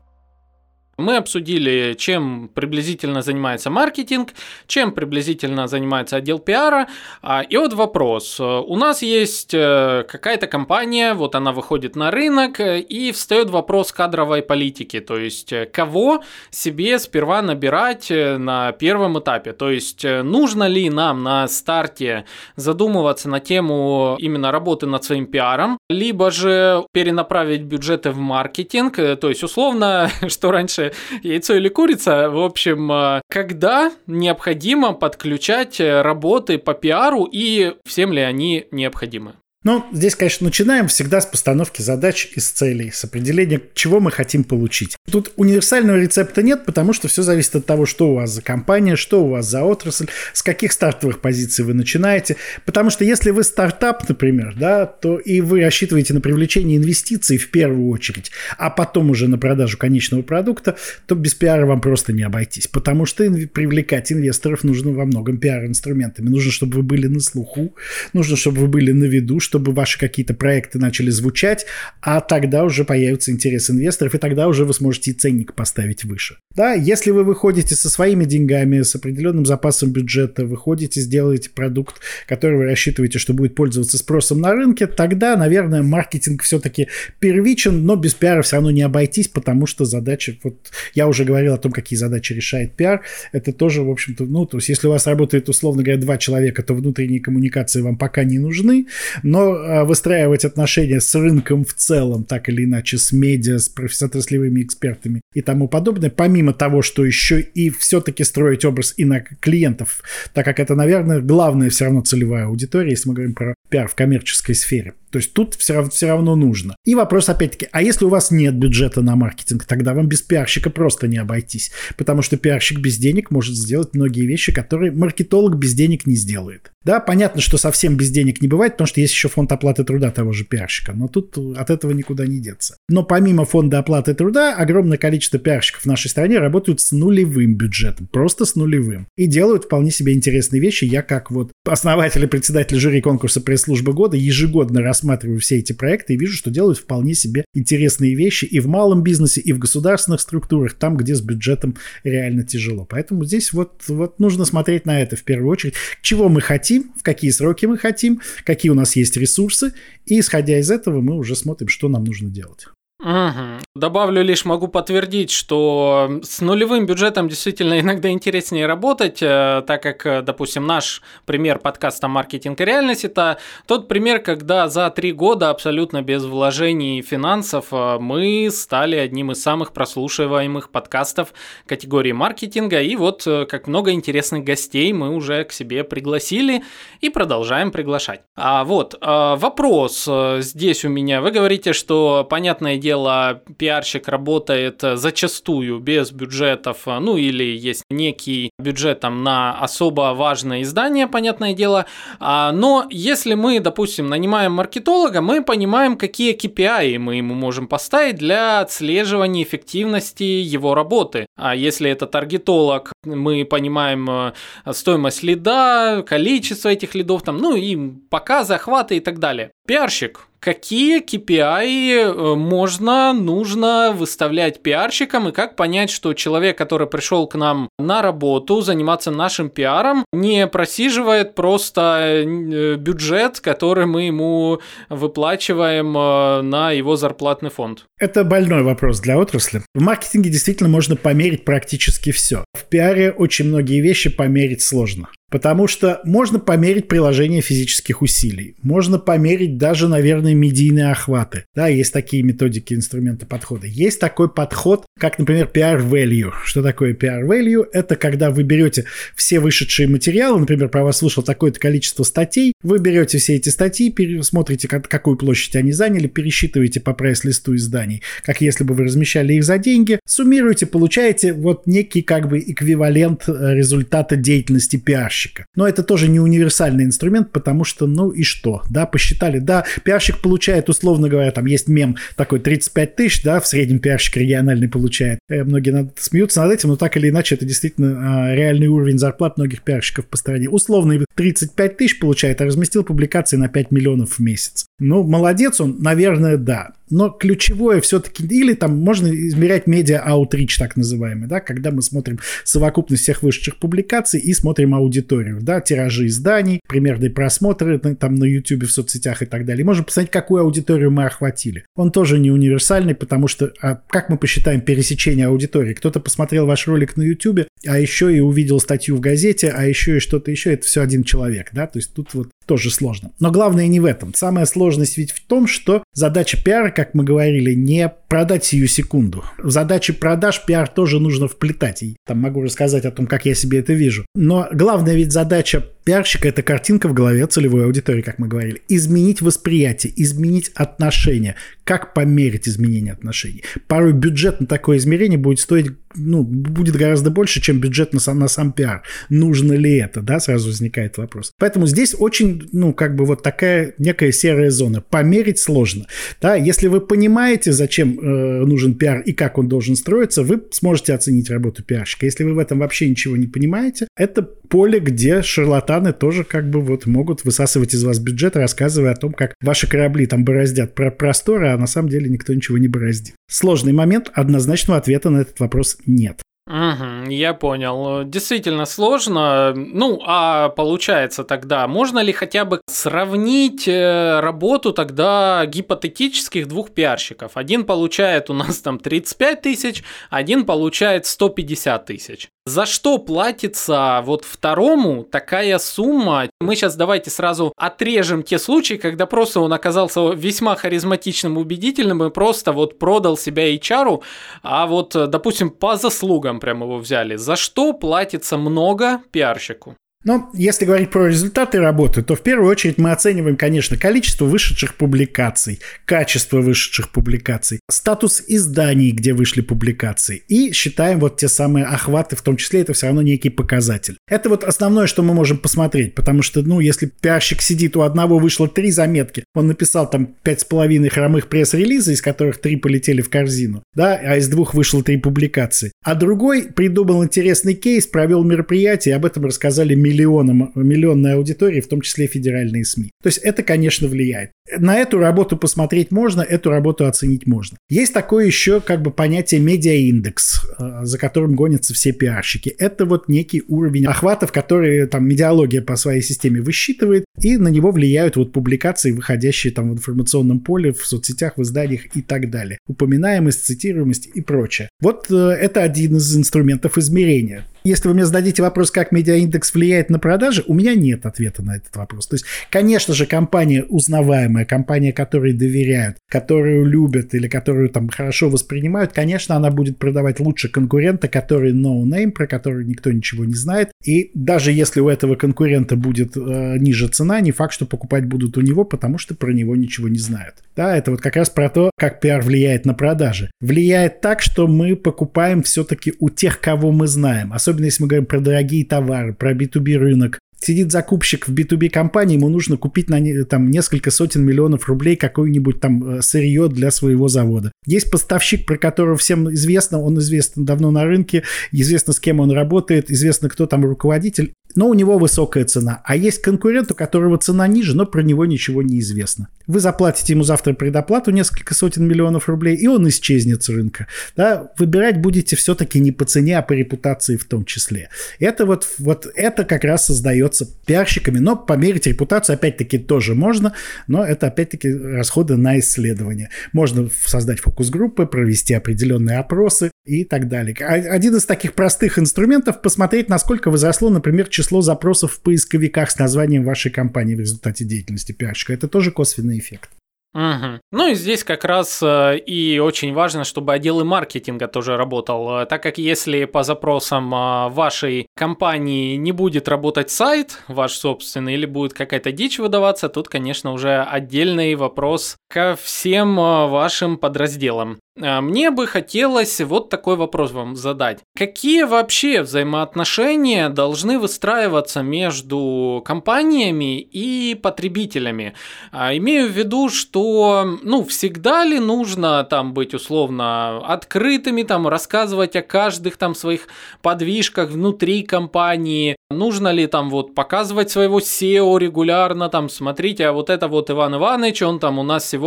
[SPEAKER 2] Мы обсудили, чем приблизительно занимается маркетинг, чем приблизительно занимается отдел пиара. А, и вот вопрос. У нас есть э, какая-то компания, вот она выходит на рынок, и встает вопрос кадровой политики. То есть, э, кого себе сперва набирать э, на первом этапе. То есть, нужно ли нам на старте задумываться на тему именно работы над своим пиаром, либо же перенаправить бюджеты в маркетинг. То есть, условно, <laughs> что раньше яйцо или курица. В общем, э, когда необходимо подключать э, работы по пиару и всем ли они необходимы?
[SPEAKER 1] Ну, здесь, конечно, начинаем всегда с постановки задач и с целей, с определения, чего мы хотим получить. Тут универсального рецепта нет, потому что все зависит от того, что у вас за компания, что у вас за отрасль, с каких стартовых позиций вы начинаете. Потому что если вы стартап, например, да, то и вы рассчитываете на привлечение инвестиций в первую очередь, а потом уже на продажу конечного продукта, то без пиара вам просто не обойтись. Потому что привлекать инвесторов нужно во многом пиар-инструментами. Нужно, чтобы вы были на слуху, нужно, чтобы вы были на виду, чтобы ваши какие-то проекты начали звучать, а тогда уже появится интерес инвесторов, и тогда уже вы сможете и ценник поставить выше. Да, если вы выходите со своими деньгами, с определенным запасом бюджета, выходите, сделаете продукт, который вы рассчитываете, что будет пользоваться спросом на рынке, тогда, наверное, маркетинг все-таки первичен, но без пиара все равно не обойтись, потому что задача, вот я уже говорил о том, какие задачи решает пиар, это тоже, в общем-то, ну, то есть если у вас работает, условно говоря, два человека, то внутренние коммуникации вам пока не нужны, но но а, выстраивать отношения с рынком в целом, так или иначе, с медиа, с отраслевыми экспертами и тому подобное, помимо того, что еще и все-таки строить образ и на клиентов, так как это, наверное, главная все равно целевая аудитория, если мы говорим про пиар в коммерческой сфере. То есть тут все, все равно нужно. И вопрос опять-таки, а если у вас нет бюджета на маркетинг, тогда вам без пиарщика просто не обойтись. Потому что пиарщик без денег может сделать многие вещи, которые маркетолог без денег не сделает. Да, понятно, что совсем без денег не бывает, потому что есть еще фонд оплаты труда того же пиарщика. Но тут от этого никуда не деться. Но помимо фонда оплаты труда, огромное количество пиарщиков в нашей стране работают с нулевым бюджетом. Просто с нулевым. И делают вполне себе интересные вещи. Я как вот основатель и председатель жюри конкурса пресс-службы года ежегодно рассматриваю все эти проекты и вижу, что делают вполне себе интересные вещи и в малом бизнесе, и в государственных структурах, там, где с бюджетом реально тяжело. Поэтому здесь вот, вот нужно смотреть на это в первую очередь. Чего мы хотим, в какие сроки мы хотим, какие у нас есть ресурсы, и исходя из этого мы уже смотрим, что нам нужно делать.
[SPEAKER 2] Угу. Добавлю лишь, могу подтвердить, что с нулевым бюджетом действительно иногда интереснее работать, э, так как, э, допустим, наш пример подкаста «Маркетинг и реальность» – это тот пример, когда за три года абсолютно без вложений финансов э, мы стали одним из самых прослушиваемых подкастов категории маркетинга, и вот как много интересных гостей мы уже к себе пригласили и продолжаем приглашать. А вот, вопрос здесь у меня. Вы говорите, что, понятное дело, дело, пиарщик работает зачастую без бюджетов, ну или есть некий бюджет там на особо важное издание, понятное дело. А, но если мы, допустим, нанимаем маркетолога, мы понимаем, какие KPI мы ему можем поставить для отслеживания эффективности его работы. А если это таргетолог, мы понимаем э, стоимость лида, количество этих лидов, там, ну и пока захваты и так далее. Пиарщик какие KPI э, можно, нужно выставлять пиарщикам и как понять, что человек, который пришел к нам на работу заниматься нашим пиаром, не просиживает просто э, бюджет, который мы ему выплачиваем э, на его зарплатный фонд.
[SPEAKER 1] Это больной вопрос для отрасли. В маркетинге действительно можно померить практически все. В пиаре очень многие вещи померить сложно. Потому что можно померить приложение физических усилий. Можно померить даже, наверное, медийные охваты. Да, есть такие методики, инструменты подхода. Есть такой подход, как, например, PR value. Что такое PR value? Это когда вы берете все вышедшие материалы, например, про вас слушал такое-то количество статей, вы берете все эти статьи, смотрите, какую площадь они заняли, пересчитываете по прайс-листу изданий, как если бы вы размещали их за деньги, суммируете, получаете вот некий как бы эквивалент э, результата деятельности пиарщика. Но это тоже не универсальный инструмент, потому что, ну и что, да, посчитали, да, пиарщик получает, условно говоря, там есть мем такой 35 тысяч, да, в среднем пиарщик региональный получает. Э, многие смеются над этим, но так или иначе это действительно а, реальный уровень зарплат многих пиарщиков по стране. Условно 35 тысяч получает, а разместил публикации на 5 миллионов в месяц. Ну, молодец он, наверное, да. Но ключевое все-таки, или там можно измерять медиа-аутрич, так называемый, да, когда мы смотрим совокупность всех вышедших публикаций и смотрим аудиторию, да, тиражи изданий, примерные просмотры там на YouTube, в соцсетях и так далее. Можем посмотреть, какую аудиторию мы охватили. Он тоже не универсальный, потому что а как мы посчитаем пересечение аудитории? Кто-то посмотрел ваш ролик на YouTube, а еще и увидел статью в газете, а еще и что-то еще, это все один человек, да, то есть тут вот тоже сложно. Но главное не в этом. Самая сложность ведь в том, что задача пиара, как мы говорили, не продать сию секунду. В задачи продаж пиар тоже нужно вплетать. И там могу рассказать о том, как я себе это вижу. Но главная ведь задача пиарщика – это картинка в голове целевой аудитории, как мы говорили. Изменить восприятие, изменить отношения. Как померить изменение отношений? Порой бюджет на такое измерение будет стоить, ну, будет гораздо больше, чем бюджет на сам, на сам пиар. Нужно ли это, да, сразу возникает вопрос. Поэтому здесь очень, ну, как бы вот такая некая серая зона. Померить сложно. Да, если вы понимаете, зачем э, нужен пиар и как он должен строиться, вы сможете оценить работу пиарщика. Если вы в этом вообще ничего не понимаете, это поле, где шарлатаны тоже как бы вот могут высасывать из вас бюджет, рассказывая о том, как ваши корабли там бороздят про просторы, а на самом деле никто ничего не бороздит. Сложный момент, однозначного ответа на этот вопрос нет.
[SPEAKER 2] Угу, я понял. Действительно сложно. Ну, а получается тогда, можно ли хотя бы сравнить э, работу тогда гипотетических двух пиарщиков? Один получает у нас там 35 тысяч, один получает 150 тысяч. За что платится вот второму такая сумма? Мы сейчас давайте сразу отрежем те случаи, когда просто он оказался весьма харизматичным, убедительным и просто вот продал себя HR, а вот, допустим, по заслугам прям его взяли. За что платится много пиарщику?
[SPEAKER 1] Но если говорить про результаты работы, то в первую очередь мы оцениваем, конечно, количество вышедших публикаций, качество вышедших публикаций, статус изданий, где вышли публикации, и считаем вот те самые охваты, в том числе это все равно некий показатель. Это вот основное, что мы можем посмотреть, потому что, ну, если пиарщик сидит, у одного вышло три заметки, он написал там пять с половиной хромых пресс-релиза, из которых три полетели в корзину, да, а из двух вышло три публикации, а другой придумал интересный кейс, провел мероприятие, об этом рассказали миллионам, миллионной аудитории, в том числе федеральные СМИ. То есть это, конечно, влияет. На эту работу посмотреть можно, эту работу оценить можно. Есть такое еще как бы понятие медиаиндекс, э, за которым гонятся все пиарщики. Это вот некий уровень охватов, которые там медиалогия по своей системе высчитывает, и на него влияют вот публикации, выходящие там в информационном поле, в соцсетях, в изданиях и так далее. Упоминаемость, цитируемость и прочее. Вот э, это один из инструментов измерения. Если вы мне зададите вопрос, как медиаиндекс влияет на продажи, у меня нет ответа на этот вопрос. То есть, конечно же, компания узнаваемая, компания, которой доверяют, которую любят или которую там хорошо воспринимают, конечно, она будет продавать лучше конкурента, который no-name, про который никто ничего не знает. И даже если у этого конкурента будет э, ниже цена, не факт, что покупать будут у него, потому что про него ничего не знают. Да, это вот как раз про то, как пиар влияет на продажи. Влияет так, что мы покупаем все-таки у тех, кого мы знаем. Особенно особенно если мы говорим про дорогие товары, про B2B рынок, сидит закупщик в B2B компании, ему нужно купить на там несколько сотен миллионов рублей какое-нибудь там э, сырье для своего завода. Есть поставщик, про которого всем известно, он известен давно на рынке, известно с кем он работает, известно кто там руководитель, но у него высокая цена. А есть конкурент, у которого цена ниже, но про него ничего не известно. Вы заплатите ему завтра предоплату несколько сотен миллионов рублей, и он исчезнет с рынка. Да? Выбирать будете все-таки не по цене, а по репутации в том числе. Это вот, вот это как раз создается пиарщиками, но померить репутацию опять-таки тоже можно, но это опять-таки расходы на исследование. Можно создать фокус-группы, провести определенные опросы и так далее. Один из таких простых инструментов посмотреть, насколько возросло, например, число запросов в поисковиках с названием вашей компании в результате деятельности пиарщика. Это тоже косвенный эффект.
[SPEAKER 2] Угу. Ну и здесь как раз э, и очень важно, чтобы отделы маркетинга тоже работал, э, так как если по запросам э, вашей компании не будет работать сайт ваш собственный или будет какая-то дичь выдаваться, тут, конечно, уже отдельный вопрос ко всем вашим подразделам. А, мне бы хотелось вот такой вопрос вам задать. Какие вообще взаимоотношения должны выстраиваться между компаниями и потребителями? А, имею в виду, что ну, всегда ли нужно там быть условно открытыми, там рассказывать о каждых там своих подвижках внутри компании, Нужно ли там вот показывать своего SEO регулярно, там, смотрите, а вот это вот Иван Иванович, он там у нас сегодня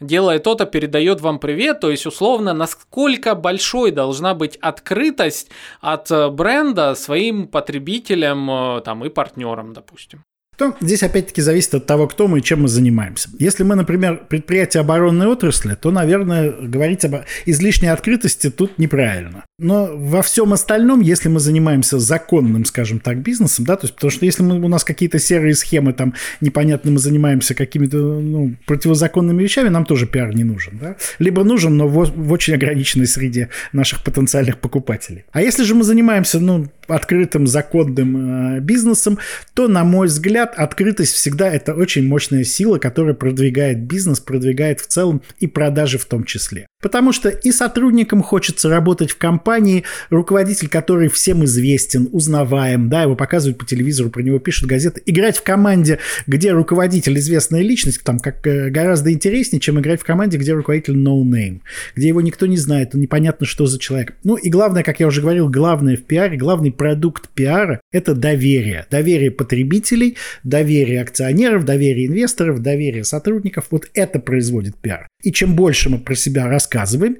[SPEAKER 2] делает то-то, передает вам привет, то есть условно, насколько большой должна быть открытость от э, бренда своим потребителям э, там и партнерам, допустим.
[SPEAKER 1] То здесь опять-таки зависит от того, кто мы и чем мы занимаемся. Если мы, например, предприятие оборонной отрасли, то, наверное, говорить об излишней открытости тут неправильно. Но во всем остальном, если мы занимаемся законным, скажем так, бизнесом, да, то есть потому что если мы, у нас какие-то серые схемы, там непонятно, мы занимаемся какими-то ну, противозаконными вещами, нам тоже пиар не нужен, да. Либо нужен, но в, в очень ограниченной среде наших потенциальных покупателей. А если же мы занимаемся, ну, открытым законным э, бизнесом, то, на мой взгляд, открытость всегда это очень мощная сила, которая продвигает бизнес, продвигает в целом и продажи в том числе. Потому что и сотрудникам хочется работать в компании, руководитель, который всем известен, узнаваем, да, его показывают по телевизору, про него пишут газеты. Играть в команде, где руководитель известная личность, там как э, гораздо интереснее, чем играть в команде, где руководитель no name, где его никто не знает, непонятно, что за человек. Ну и главное, как я уже говорил, главное в пиаре, главный продукт пиара – это доверие. Доверие потребителей, доверие акционеров, доверие инвесторов, доверие сотрудников. Вот это производит пиар. И чем больше мы про себя рассказываем,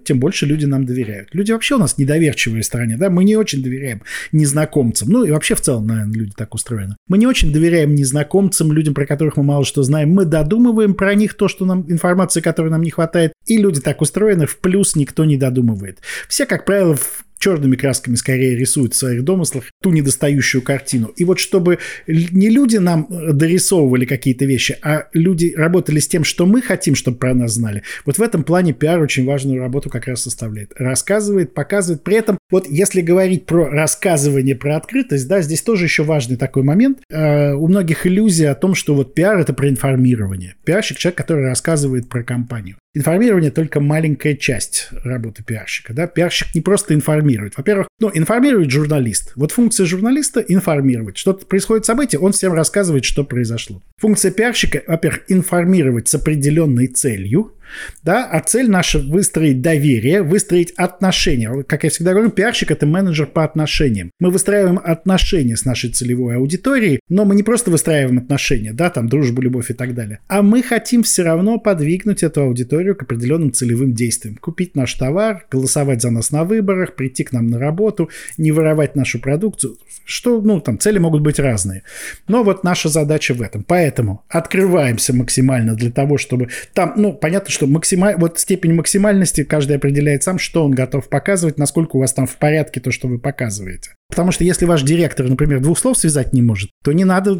[SPEAKER 1] тем больше люди нам доверяют. Люди вообще у нас недоверчивые стране, да, мы не очень доверяем незнакомцам. Ну и вообще в целом, наверное, люди так устроены. Мы не очень доверяем незнакомцам, людям, про которых мы мало что знаем. Мы додумываем про них то, что нам, информации, которой нам не хватает. И люди так устроены, в плюс никто не додумывает. Все, как правило, в черными красками скорее рисуют в своих домыслах ту недостающую картину. И вот чтобы не люди нам э, дорисовывали какие-то вещи, а люди работали с тем, что мы хотим, чтобы про нас знали, вот в этом плане пиар очень важную работу как раз составляет. Рассказывает, показывает. При этом, вот если говорить про рассказывание, про открытость, да, здесь тоже еще важный такой момент. Э, у многих иллюзия о том, что вот пиар – это про информирование. Пиарщик – человек, который рассказывает про компанию. Информирование только маленькая часть работы пиарщика. Да? Пиарщик не просто информирует. Во-первых, ну, информирует журналист. Вот функция журналиста – информировать. Что-то происходит событие, он всем рассказывает, что произошло. Функция пиарщика, во-первых, информировать с определенной целью, да, а цель наша выстроить доверие, выстроить отношения. Как я всегда говорю, пиарщик это менеджер по отношениям. Мы выстраиваем отношения с нашей целевой аудиторией, но мы не просто выстраиваем отношения, да, там дружбу, любовь и так далее, а мы хотим все равно подвигнуть эту аудиторию к определенным целевым действиям. Купить наш товар, голосовать за нас на выборах, прийти к нам на работу, не воровать нашу продукцию. Что, ну, там цели могут быть разные. Но вот наша задача в этом. Поэтому открываемся максимально для того, чтобы там, ну, понятно, что максималь... вот степень максимальности каждый определяет сам, что он готов показывать, насколько у вас там в порядке то, что вы показываете. Потому что если ваш директор, например, двух слов связать не может, то не надо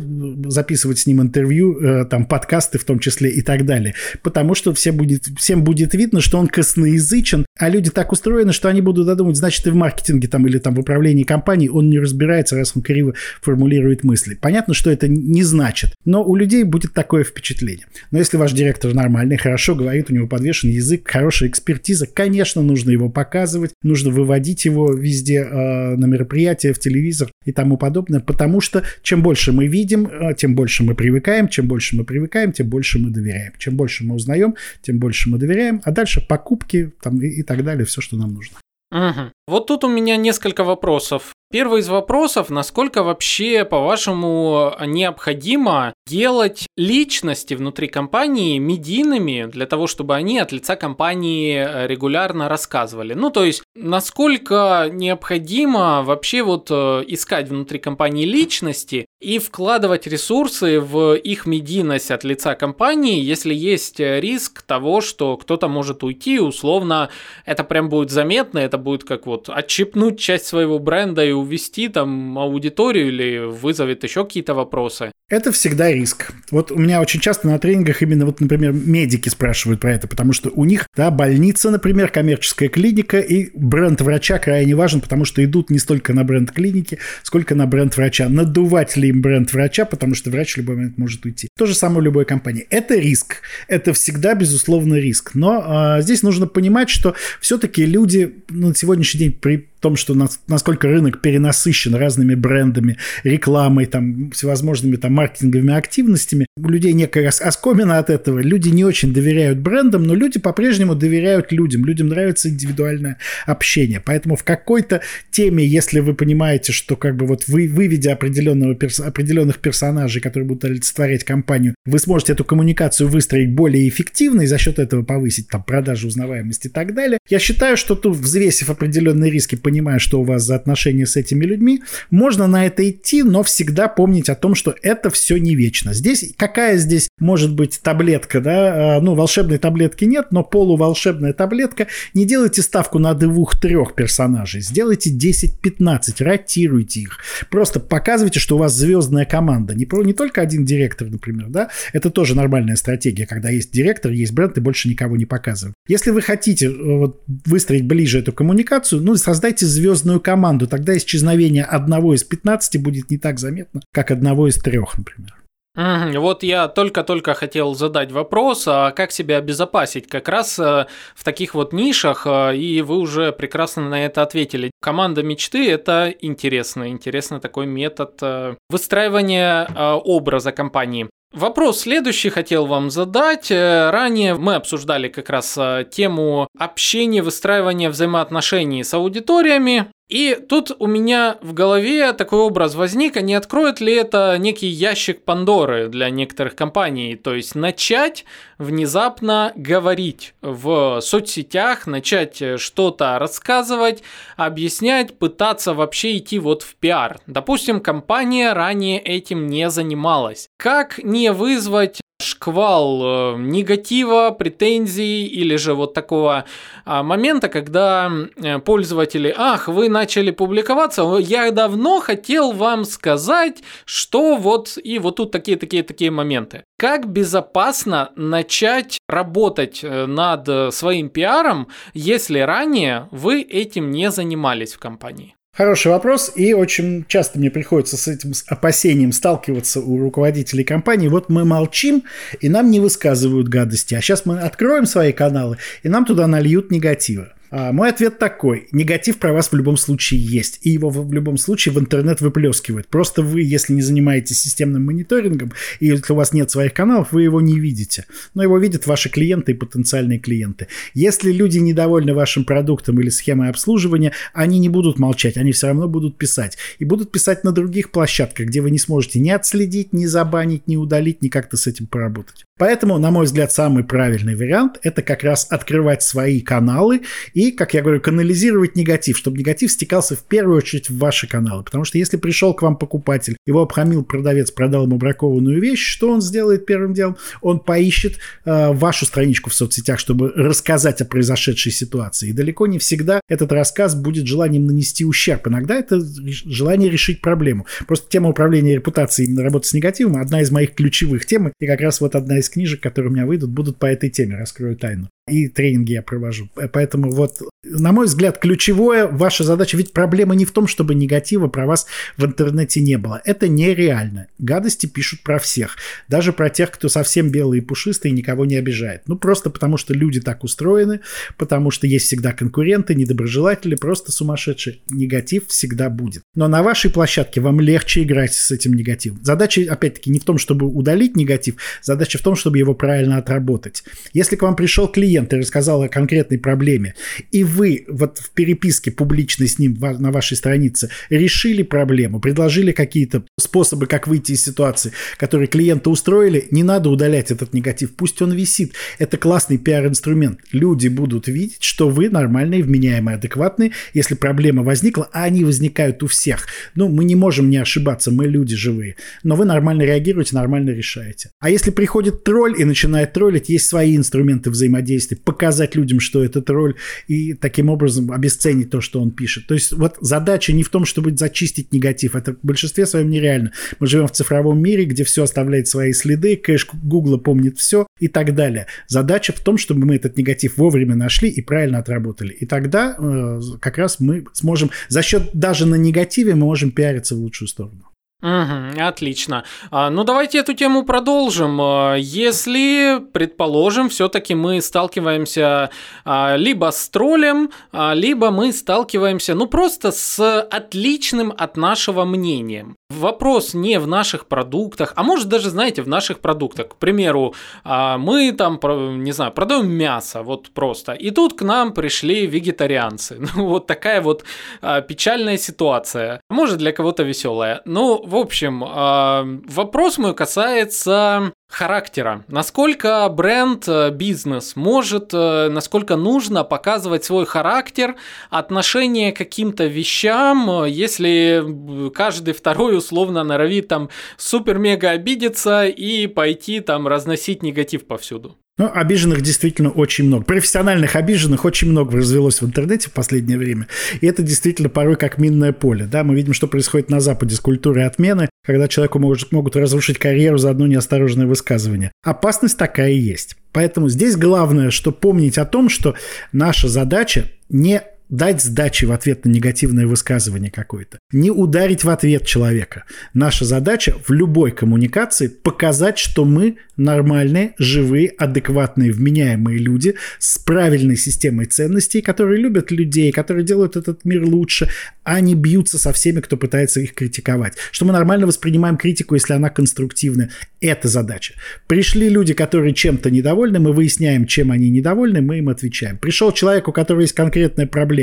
[SPEAKER 1] записывать с ним интервью, э, там, подкасты в том числе и так далее. Потому что все будет, всем будет видно, что он косноязычен, а люди так устроены, что они будут додумать, значит, и в маркетинге там, или там в управлении компанией он не разбирается, раз он криво формулирует мысли. Понятно, что это не значит, но у людей будет такое впечатление. Но если ваш директор нормальный, хорошо говорит, у него подвешен язык, хорошая экспертиза, конечно, нужно его показывать, нужно выводить его везде э, на мероприятия, мероприятия, в телевизор и тому подобное, потому что чем больше мы видим, э, тем больше мы привыкаем, чем больше мы привыкаем, тем больше мы доверяем. Чем больше мы узнаем, тем больше мы доверяем, а дальше покупки там, и, и так далее, все, что нам нужно.
[SPEAKER 2] Угу. Вот тут у меня несколько вопросов. Первый из вопросов, насколько вообще, по-вашему, необходимо делать личности внутри компании медийными для того, чтобы они от лица компании э, регулярно рассказывали? Ну, то есть, насколько необходимо вообще вот э, искать внутри компании личности и вкладывать ресурсы в их медийность от лица компании, если есть риск того, что кто-то может уйти, условно, это прям будет заметно, это будет как вот вот отщипнуть часть своего бренда и увести там аудиторию или вызовет еще какие-то вопросы?
[SPEAKER 1] Это всегда риск. Вот у меня очень часто на тренингах именно вот, например, медики спрашивают про это, потому что у них, да, больница, например, коммерческая клиника, и бренд врача крайне важен, потому что идут не столько на бренд клиники, сколько на бренд врача. Надувать ли им бренд врача, потому что врач в любой момент может уйти. То же самое в любой компании. Это риск. Это всегда, безусловно, риск. Но а, здесь нужно понимать, что все-таки люди ну, на сегодняшний день при том, что насколько рынок перенасыщен разными брендами, рекламой, там, всевозможными там маркетинговыми активностями. У людей некая оскомина от этого. Люди не очень доверяют брендам, но люди по-прежнему доверяют людям. Людям нравится индивидуальное общение. Поэтому в какой-то теме, если вы понимаете, что как бы вот вы, выведя определенного, перс, определенных персонажей, которые будут олицетворять компанию, вы сможете эту коммуникацию выстроить более эффективно и за счет этого повысить там продажи, узнаваемость и так далее. Я считаю, что тут, взвесив определенные риски, понимая, что у вас за отношения с этими людьми, можно на это идти, но всегда помнить о том, что это все не вечно. Здесь какая здесь может быть таблетка, да? А, ну, волшебной таблетки нет, но полуволшебная таблетка. Не делайте ставку на двух-трех персонажей, сделайте 10-15, ротируйте их. Просто показывайте, что у вас звездная команда. Не, про, не только один директор, например, да? Это тоже нормальная стратегия, когда есть директор, есть бренд, и больше никого не показывают. Если вы хотите э, вот, выстроить ближе эту коммуникацию, ну, создайте звездную команду. Тогда исчезновение одного из 15 будет не так заметно, как одного из трех, например.
[SPEAKER 2] Вот я только-только хотел задать вопрос, а как себя обезопасить как раз э, в таких вот нишах, э, и вы уже прекрасно на это ответили. Команда мечты – это интересно, интересно такой метод э, выстраивания образа компании. Вопрос следующий хотел вам задать. Ранее мы обсуждали как раз тему общения, выстраивания взаимоотношений с аудиториями. И тут у меня в голове такой образ возник, а не откроет ли это некий ящик Пандоры для некоторых компаний, то есть начать внезапно говорить в соцсетях, начать что-то рассказывать, объяснять, пытаться вообще идти вот в пиар. Допустим, компания ранее этим не занималась. Как не вызвать шквал э, негатива, претензий или же вот такого а, момента, когда э, пользователи, ах, вы начали публиковаться, я давно хотел вам сказать, что вот и вот тут такие-такие-такие моменты. Как безопасно начать работать э, над своим пиаром, если ранее вы этим не занимались в компании?
[SPEAKER 1] Хороший вопрос, и очень часто мне приходится с этим опасением сталкиваться у руководителей компании. Вот мы молчим, и нам не высказывают гадости, а сейчас мы откроем свои каналы, и нам туда нальют негатива. А, мой ответ такой. Негатив про вас в любом случае есть. И его в любом случае в интернет выплескивают. Просто вы, если не занимаетесь системным мониторингом, и если у вас нет своих каналов, вы его не видите. Но его видят ваши клиенты и потенциальные клиенты. Если люди недовольны вашим продуктом или схемой обслуживания, они не будут молчать, они все равно будут писать. И будут писать на других площадках, где вы не сможете ни отследить, ни забанить, ни удалить, ни как-то с этим поработать. Поэтому, на мой взгляд, самый правильный вариант – это как раз открывать свои каналы и, как я говорю, канализировать негатив, чтобы негатив стекался в первую очередь в ваши каналы. Потому что если пришел к вам покупатель, его обхамил продавец, продал ему бракованную вещь, что он сделает первым делом? Он поищет э, вашу страничку в соцсетях, чтобы рассказать о произошедшей ситуации. И далеко не всегда этот рассказ будет желанием нанести ущерб. Иногда это желание решить проблему. Просто тема управления репутацией, именно работы с негативом, одна из моих ключевых тем, и как раз вот одна из из книжек, которые у меня выйдут, будут по этой теме, раскрою тайну. И тренинги я провожу. Поэтому вот, на мой взгляд, ключевое ваша задача, ведь проблема не в том, чтобы негатива про вас в интернете не было. Это нереально. Гадости пишут про всех. Даже про тех, кто совсем белый и пушистый и никого не обижает. Ну, просто потому что люди так устроены, потому что есть всегда конкуренты, недоброжелатели, просто сумасшедшие. Негатив всегда будет. Но на вашей площадке вам легче играть с этим негативом. Задача, опять-таки, не в том, чтобы удалить негатив, задача в том, чтобы его правильно отработать. Если к вам пришел клиент и рассказал о конкретной проблеме, и вы вот в переписке публичной с ним на вашей странице решили проблему, предложили какие-то способы, как выйти из ситуации, которые клиента устроили, не надо удалять этот негатив, пусть он висит. Это классный пиар-инструмент. Люди будут видеть, что вы нормальные, вменяемые, адекватные. Если проблема возникла, а они возникают у всех. Ну, мы не можем не ошибаться, мы люди живые. Но вы нормально реагируете, нормально решаете. А если приходит тролль и начинает троллить, есть свои инструменты взаимодействия действий, показать людям, что это тролль, и таким образом обесценить то, что он пишет. То есть вот задача не в том, чтобы зачистить негатив, это в большинстве своем нереально. Мы живем в цифровом мире, где все оставляет свои следы, кэш Гугла помнит все и так далее. Задача в том, чтобы мы этот негатив вовремя нашли и правильно отработали. И тогда э, как раз мы сможем за счет даже на негативе мы можем пиариться в лучшую сторону.
[SPEAKER 2] Угу, отлично. А, ну давайте эту тему продолжим. А, если, предположим, все-таки мы сталкиваемся а, либо с троллем, а, либо мы сталкиваемся, ну просто с отличным от нашего мнением. Вопрос не в наших продуктах, а может даже, знаете, в наших продуктах. К примеру, а, мы там, не знаю, продаем мясо, вот просто. И тут к нам пришли вегетарианцы. <laughs> Ну вот такая вот а, печальная ситуация. Может для кого-то веселая. Ну, в общем, а, вопрос мой касается характера. Насколько бренд, э, бизнес может, э, насколько нужно показывать свой характер, отношение к каким-то вещам, э, если каждый второй условно норовит там супер-мега обидеться и пойти там разносить негатив повсюду.
[SPEAKER 1] Ну, обиженных действительно очень много. Профессиональных обиженных очень много развелось в интернете в последнее время. И это действительно порой как минное поле. Да? Мы видим, что происходит на Западе с культурой отмены, когда человеку может, могут разрушить карьеру за одно неосторожное высказывание. Опасность такая и есть. Поэтому здесь главное, что помнить о том, что наша задача не дать сдачи в ответ на негативное высказывание какое-то, не ударить в ответ человека. Наша задача в любой коммуникации показать, что мы нормальные, живые, адекватные, вменяемые люди с правильной системой ценностей, которые любят людей, которые делают этот мир лучше, а не бьются со всеми, кто пытается их критиковать. Что мы нормально воспринимаем критику, если она конструктивная. Это задача. Пришли люди, которые чем-то недовольны, мы выясняем, чем они недовольны, мы им отвечаем. Пришел человек, у которого есть конкретная проблема,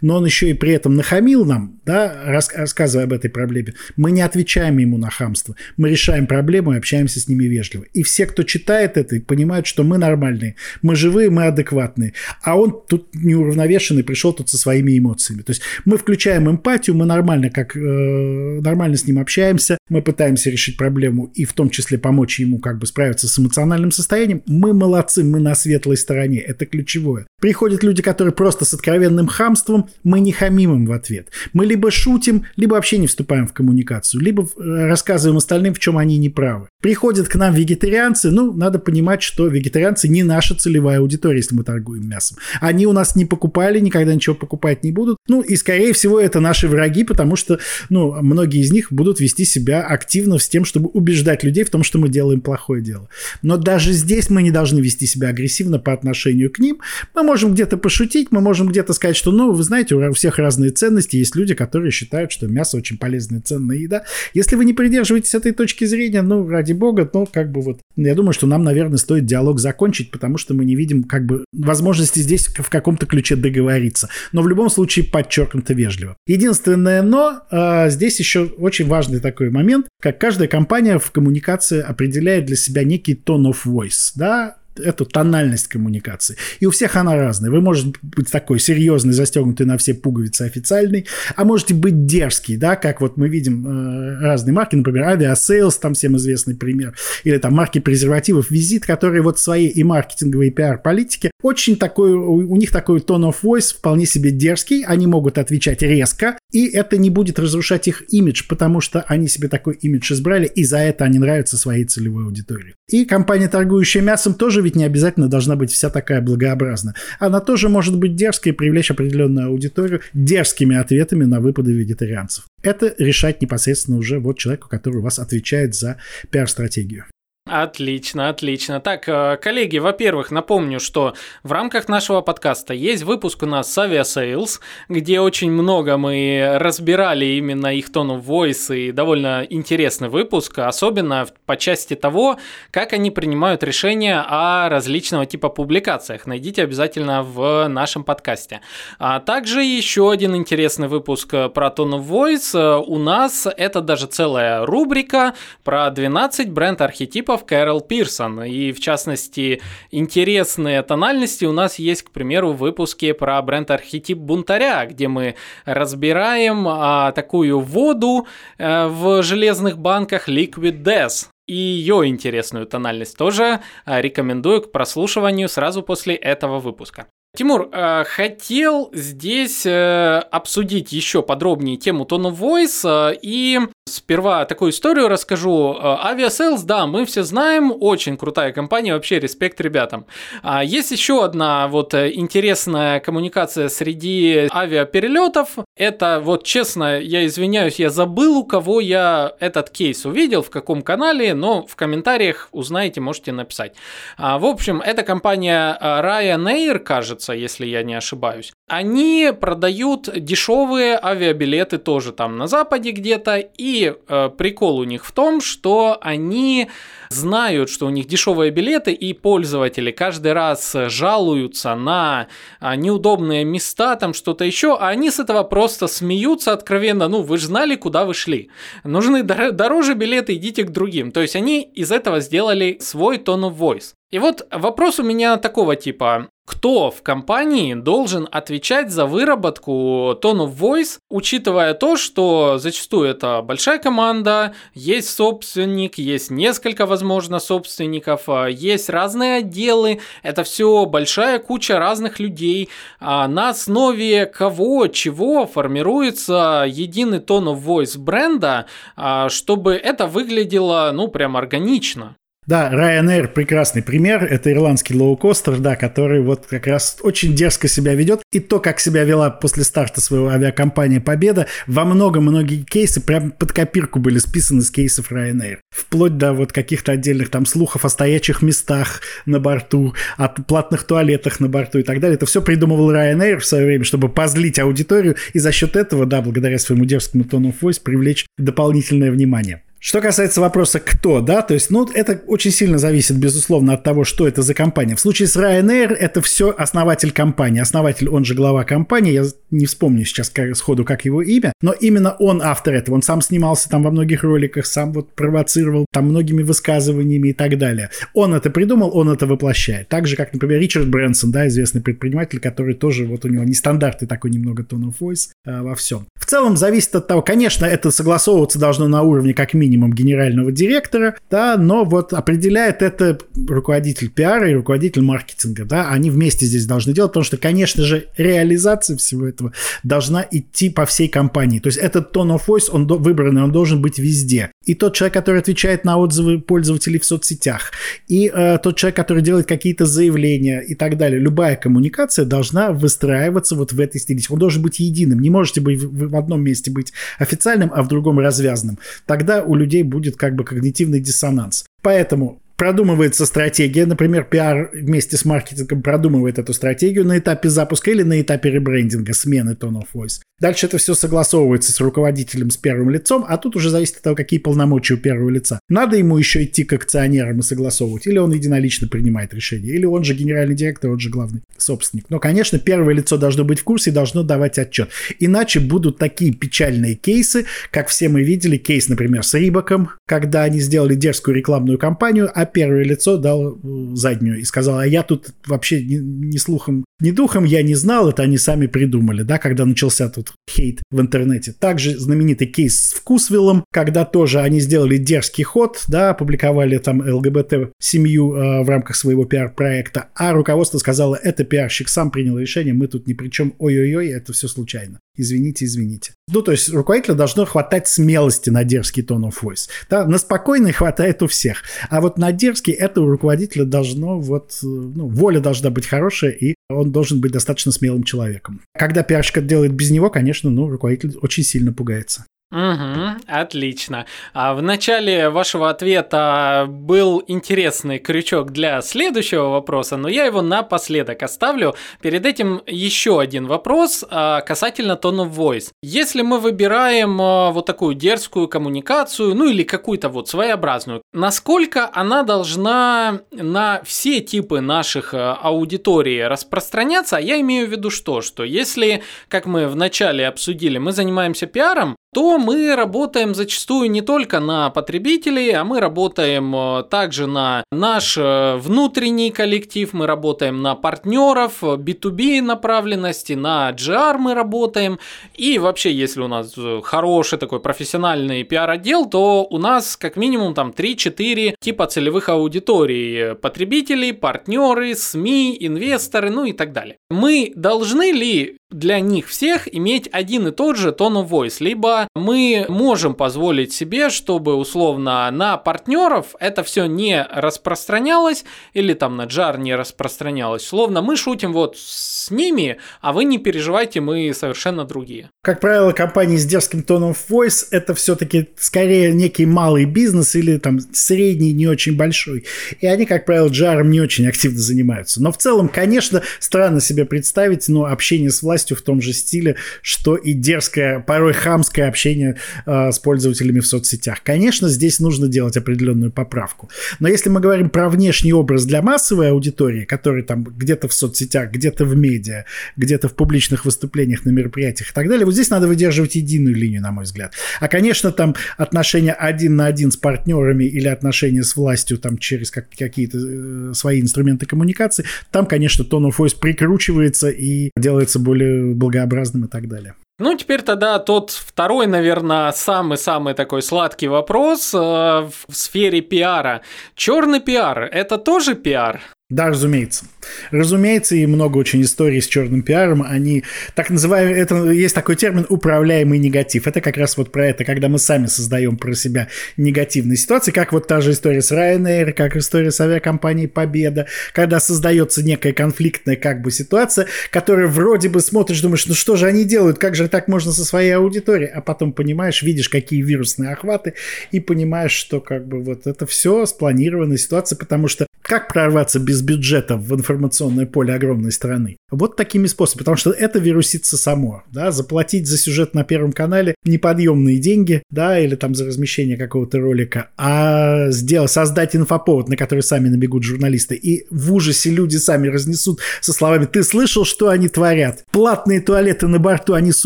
[SPEAKER 1] но он еще и при этом нахамил нам, да, рассказывая об этой проблеме. Мы не отвечаем ему на хамство. Мы решаем проблему и общаемся с ними вежливо. И все, кто читает это, понимают, что мы нормальные, мы живые, мы адекватные. А он тут неуравновешенный, пришел тут со своими эмоциями. То есть мы включаем эмпатию, мы нормально, как, э, нормально с ним общаемся, мы пытаемся решить проблему и в том числе помочь ему как бы справиться с эмоциональным состоянием. Мы молодцы, мы на светлой стороне, это ключевое. Приходят люди, которые просто с откровенным хамством, мы не хамим им в ответ. Мы либо шутим, либо вообще не вступаем в коммуникацию, либо э, рассказываем остальным, в чем они не правы. Приходят к нам вегетарианцы, ну, надо понимать, что вегетарианцы не наша целевая аудитория, если мы торгуем мясом. Они у нас не покупали, никогда ничего покупать не будут. Ну, и, скорее всего, это наши враги, потому что, ну, многие из них будут вести себя активно с тем, чтобы убеждать людей в том, что мы делаем плохое дело. Но даже здесь мы не должны вести себя агрессивно по отношению к ним. Мы можем где-то пошутить, мы можем где-то сказать, что, ну, вы знаете, у всех разные ценности. Есть люди, которые считают, что мясо очень полезная, ценная еда. Если вы не придерживаетесь этой точки зрения, ну, ради бога, ну, как бы вот, я думаю, что нам, наверное, стоит диалог закончить, потому что мы не видим, как бы, возможности здесь в каком-то ключе договориться. Но в любом случае подчеркнуто вежливо. Единственное но, э, здесь еще очень важный такой момент, как каждая компания в коммуникации определяет для себя некий tone of voice, да, эту тональность коммуникации. И у всех она разная. Вы можете быть такой серьезный, застегнутый на все пуговицы официальный, а можете быть дерзкий, да, как вот мы видим э, разные марки, например, Aviasales, там всем известный пример, или там марки презервативов Визит, которые вот свои и маркетинговые, и пиар-политики, очень такой, у, у них такой tone of voice вполне себе дерзкий, они могут отвечать резко, и это не будет разрушать их имидж, потому что они себе такой имидж избрали, и за это они нравятся своей целевой аудитории. И компания, торгующая мясом, тоже ведь не обязательно должна быть вся такая благообразная. Она тоже может быть дерзкой и привлечь определенную аудиторию дерзкими ответами на выпады вегетарианцев. Это решать непосредственно уже вот человеку, который у вас отвечает за пиар-стратегию.
[SPEAKER 2] Отлично, отлично. Так, э, коллеги, во-первых, напомню, что в рамках нашего подкаста есть выпуск у нас с Aviasales, где очень много мы разбирали именно их тону voice и довольно интересный выпуск, особенно по части того, как они принимают решения о различного типа публикациях. Найдите обязательно в нашем подкасте. А также еще один интересный выпуск про tone of voice у нас, это даже целая рубрика про 12 бренд-архетипов, авторов Кэрол Пирсон. И, в частности, интересные тональности у нас есть, к примеру, в выпуске про бренд-архетип бунтаря, где мы разбираем а, такую воду а, в железных банках Liquid Death. и ее интересную тональность тоже а, рекомендую к прослушиванию сразу после этого выпуска. Тимур, э, хотел здесь э, обсудить еще подробнее тему Tone of Voice э, и сперва такую историю расскажу. Aviasales, да, мы все знаем, очень крутая компания, вообще респект ребятам. А есть еще одна вот интересная коммуникация среди авиаперелетов. Это вот честно, я извиняюсь, я забыл, у кого я этот кейс увидел, в каком канале, но в комментариях узнаете, можете написать. А, в общем, это компания Ryanair, кажется, кажется, если я не ошибаюсь. Они продают дешевые авиабилеты тоже там на Западе где-то. И э, прикол у них в том, что они знают, что у них дешевые билеты, и пользователи каждый раз жалуются на а, неудобные места, там что-то еще, а они с этого просто смеются откровенно. Ну, вы же знали, куда вы шли. Нужны дороже билеты, идите к другим. То есть они из этого сделали свой tone of voice. И вот вопрос у меня такого типа кто в компании должен отвечать за выработку tone of voice, учитывая то, что зачастую это большая команда, есть собственник, есть несколько, возможно, собственников, а, есть разные отделы, это все большая куча разных людей, а на основе кого, чего формируется единый tone of voice бренда, а, чтобы это выглядело, ну, прям органично.
[SPEAKER 1] Да, Ryanair прекрасный пример. Это ирландский лоукостер, да, который вот как раз очень дерзко себя ведет. И то, как себя вела после старта своего авиакомпания Победа, во много многие кейсы прям под копирку были списаны с кейсов Ryanair. Вплоть до вот каких-то отдельных там слухов о стоячих местах на борту, о платных туалетах на борту и так далее. Это все придумывал Ryanair в свое время, чтобы позлить аудиторию и за счет этого, да, благодаря своему дерзкому тону voice привлечь дополнительное внимание. Что касается вопроса «кто», да, то есть, ну, это очень сильно зависит, безусловно, от того, что это за компания. В случае с Ryanair это все основатель компании. Основатель, он же глава компании, я не вспомню сейчас как, сходу, как его имя, но именно он автор этого. Он сам снимался там во многих роликах, сам вот провоцировал там многими высказываниями и так далее. Он это придумал, он это воплощает. Так же, как, например, Ричард Брэнсон, да, известный предприниматель, который тоже, вот у него нестандартный такой немного tone of voice э, во всем. В целом зависит от того, конечно, это согласовываться должно на уровне как минимум генерального директора, да, но вот определяет это руководитель пиара и руководитель маркетинга, да, они вместе здесь должны делать, потому что, конечно же, реализация всего этого должна идти по всей компании. То есть этот tone of voice, он выбранный, он должен быть везде. И тот человек, который отвечает на отзывы пользователей в соцсетях, и э, тот человек, который делает какие-то заявления и так далее. Любая коммуникация должна выстраиваться вот в этой стилистике. Он должен быть единым. Не можете быть в одном месте быть официальным, а в другом развязанным. Тогда у людей будет как бы когнитивный диссонанс. Поэтому продумывается стратегия, например, пиар вместе с маркетингом продумывает эту стратегию на этапе запуска или на этапе ребрендинга, смены tone of voice. Дальше это все согласовывается с руководителем, с первым лицом, а тут уже зависит от того, какие полномочия у первого лица. Надо ему еще идти к акционерам и согласовывать, или он единолично принимает решение, или он же генеральный директор, он же главный собственник. Но, конечно, первое лицо должно быть в курсе и должно давать отчет. Иначе будут такие печальные кейсы, как все мы видели, кейс, например, с Рибаком, когда они сделали дерзкую рекламную кампанию, а первое лицо дал э, заднюю и сказал, а я тут вообще ни, ни слухом, ни духом я не знал, это они сами придумали, да, когда начался тут хейт в интернете. Также знаменитый кейс с Вкусвиллом, когда тоже они сделали дерзкий ход, да, опубликовали там ЛГБТ-семью э, в рамках своего пиар-проекта, а руководство сказало, это пиарщик сам принял решение, мы тут ни при чем, ой-ой-ой, это все случайно. Извините, извините. Ну, то есть руководителю должно хватать смелости на дерзкий тон of voice. Да, на спокойный хватает у всех. А вот на дерзкий это у руководителя должно вот, ну, воля должна быть хорошая, и он должен быть достаточно смелым человеком. Когда пиарщик это делает без него, конечно, ну, руководитель очень сильно пугается.
[SPEAKER 2] Угу, отлично. А в начале вашего ответа был интересный крючок для следующего вопроса, но я его напоследок оставлю. Перед этим еще один вопрос а, касательно tone of voice. Если мы выбираем а, вот такую дерзкую коммуникацию, ну или какую-то вот своеобразную, насколько она должна на все типы наших а, аудиторий распространяться? Я имею в виду что? Что если, как мы вначале обсудили, мы занимаемся пиаром, то мы работаем зачастую не только на потребителей, а мы работаем э, также на наш э, внутренний коллектив, мы работаем на партнеров, B2B направленности, на GR мы работаем. И вообще, если у нас э, хороший такой профессиональный пиар-отдел, то у нас как минимум там 3-4 типа целевых аудиторий. Потребители, партнеры, СМИ, инвесторы, ну и так далее. Мы должны ли для них всех иметь один и тот же tone of voice, либо мы можем позволить себе, чтобы условно на партнеров это все не распространялось или там на джар не распространялось. Словно мы шутим вот с ними, а вы не переживайте, мы совершенно другие.
[SPEAKER 1] Как правило, компании с дерзким тоном voice это все-таки скорее некий малый бизнес или там средний, не очень большой. И они, как правило, джаром не очень активно занимаются. Но в целом, конечно, странно себе представить, но общение с властью властью в том же стиле, что и дерзкое, порой хамское общение э, с пользователями в соцсетях. Конечно, здесь нужно делать определенную поправку. Но если мы говорим про внешний образ для массовой аудитории, который там где-то в соцсетях, где-то в медиа, где-то в публичных выступлениях на мероприятиях и так далее, вот здесь надо выдерживать единую линию, на мой взгляд. А, конечно, там отношения один на один с партнерами или отношения с властью там через как, какие-то э, свои инструменты коммуникации, там, конечно, tone of voice прикручивается и делается более благообразным и так далее.
[SPEAKER 2] Ну, теперь тогда тот второй, наверное, самый-самый такой сладкий вопрос э, в сфере пиара. Черный пиар – это тоже пиар?
[SPEAKER 1] Да, разумеется. Разумеется, и много очень историй с черным пиаром. Они, так называемые, это есть такой термин управляемый негатив. Это как раз вот про это, когда мы сами создаем про себя негативные ситуации, как вот та же история с Ryanair, как история с авиакомпанией Победа, когда создается некая конфликтная как бы ситуация, которая вроде бы смотришь, думаешь, ну что же они делают, как же так можно со своей аудиторией, а потом понимаешь, видишь, какие вирусные охваты, и понимаешь, что как бы вот это все спланированная ситуация, потому что как прорваться без бюджета в информационное поле огромной страны? Вот такими способами, потому что это вирусится само, да, заплатить за сюжет на Первом канале неподъемные деньги, да, или там за размещение какого-то ролика, а сделать, создать инфоповод, на который сами набегут журналисты, и в ужасе люди сами разнесут со словами «Ты слышал, что они творят? Платные туалеты на борту, они с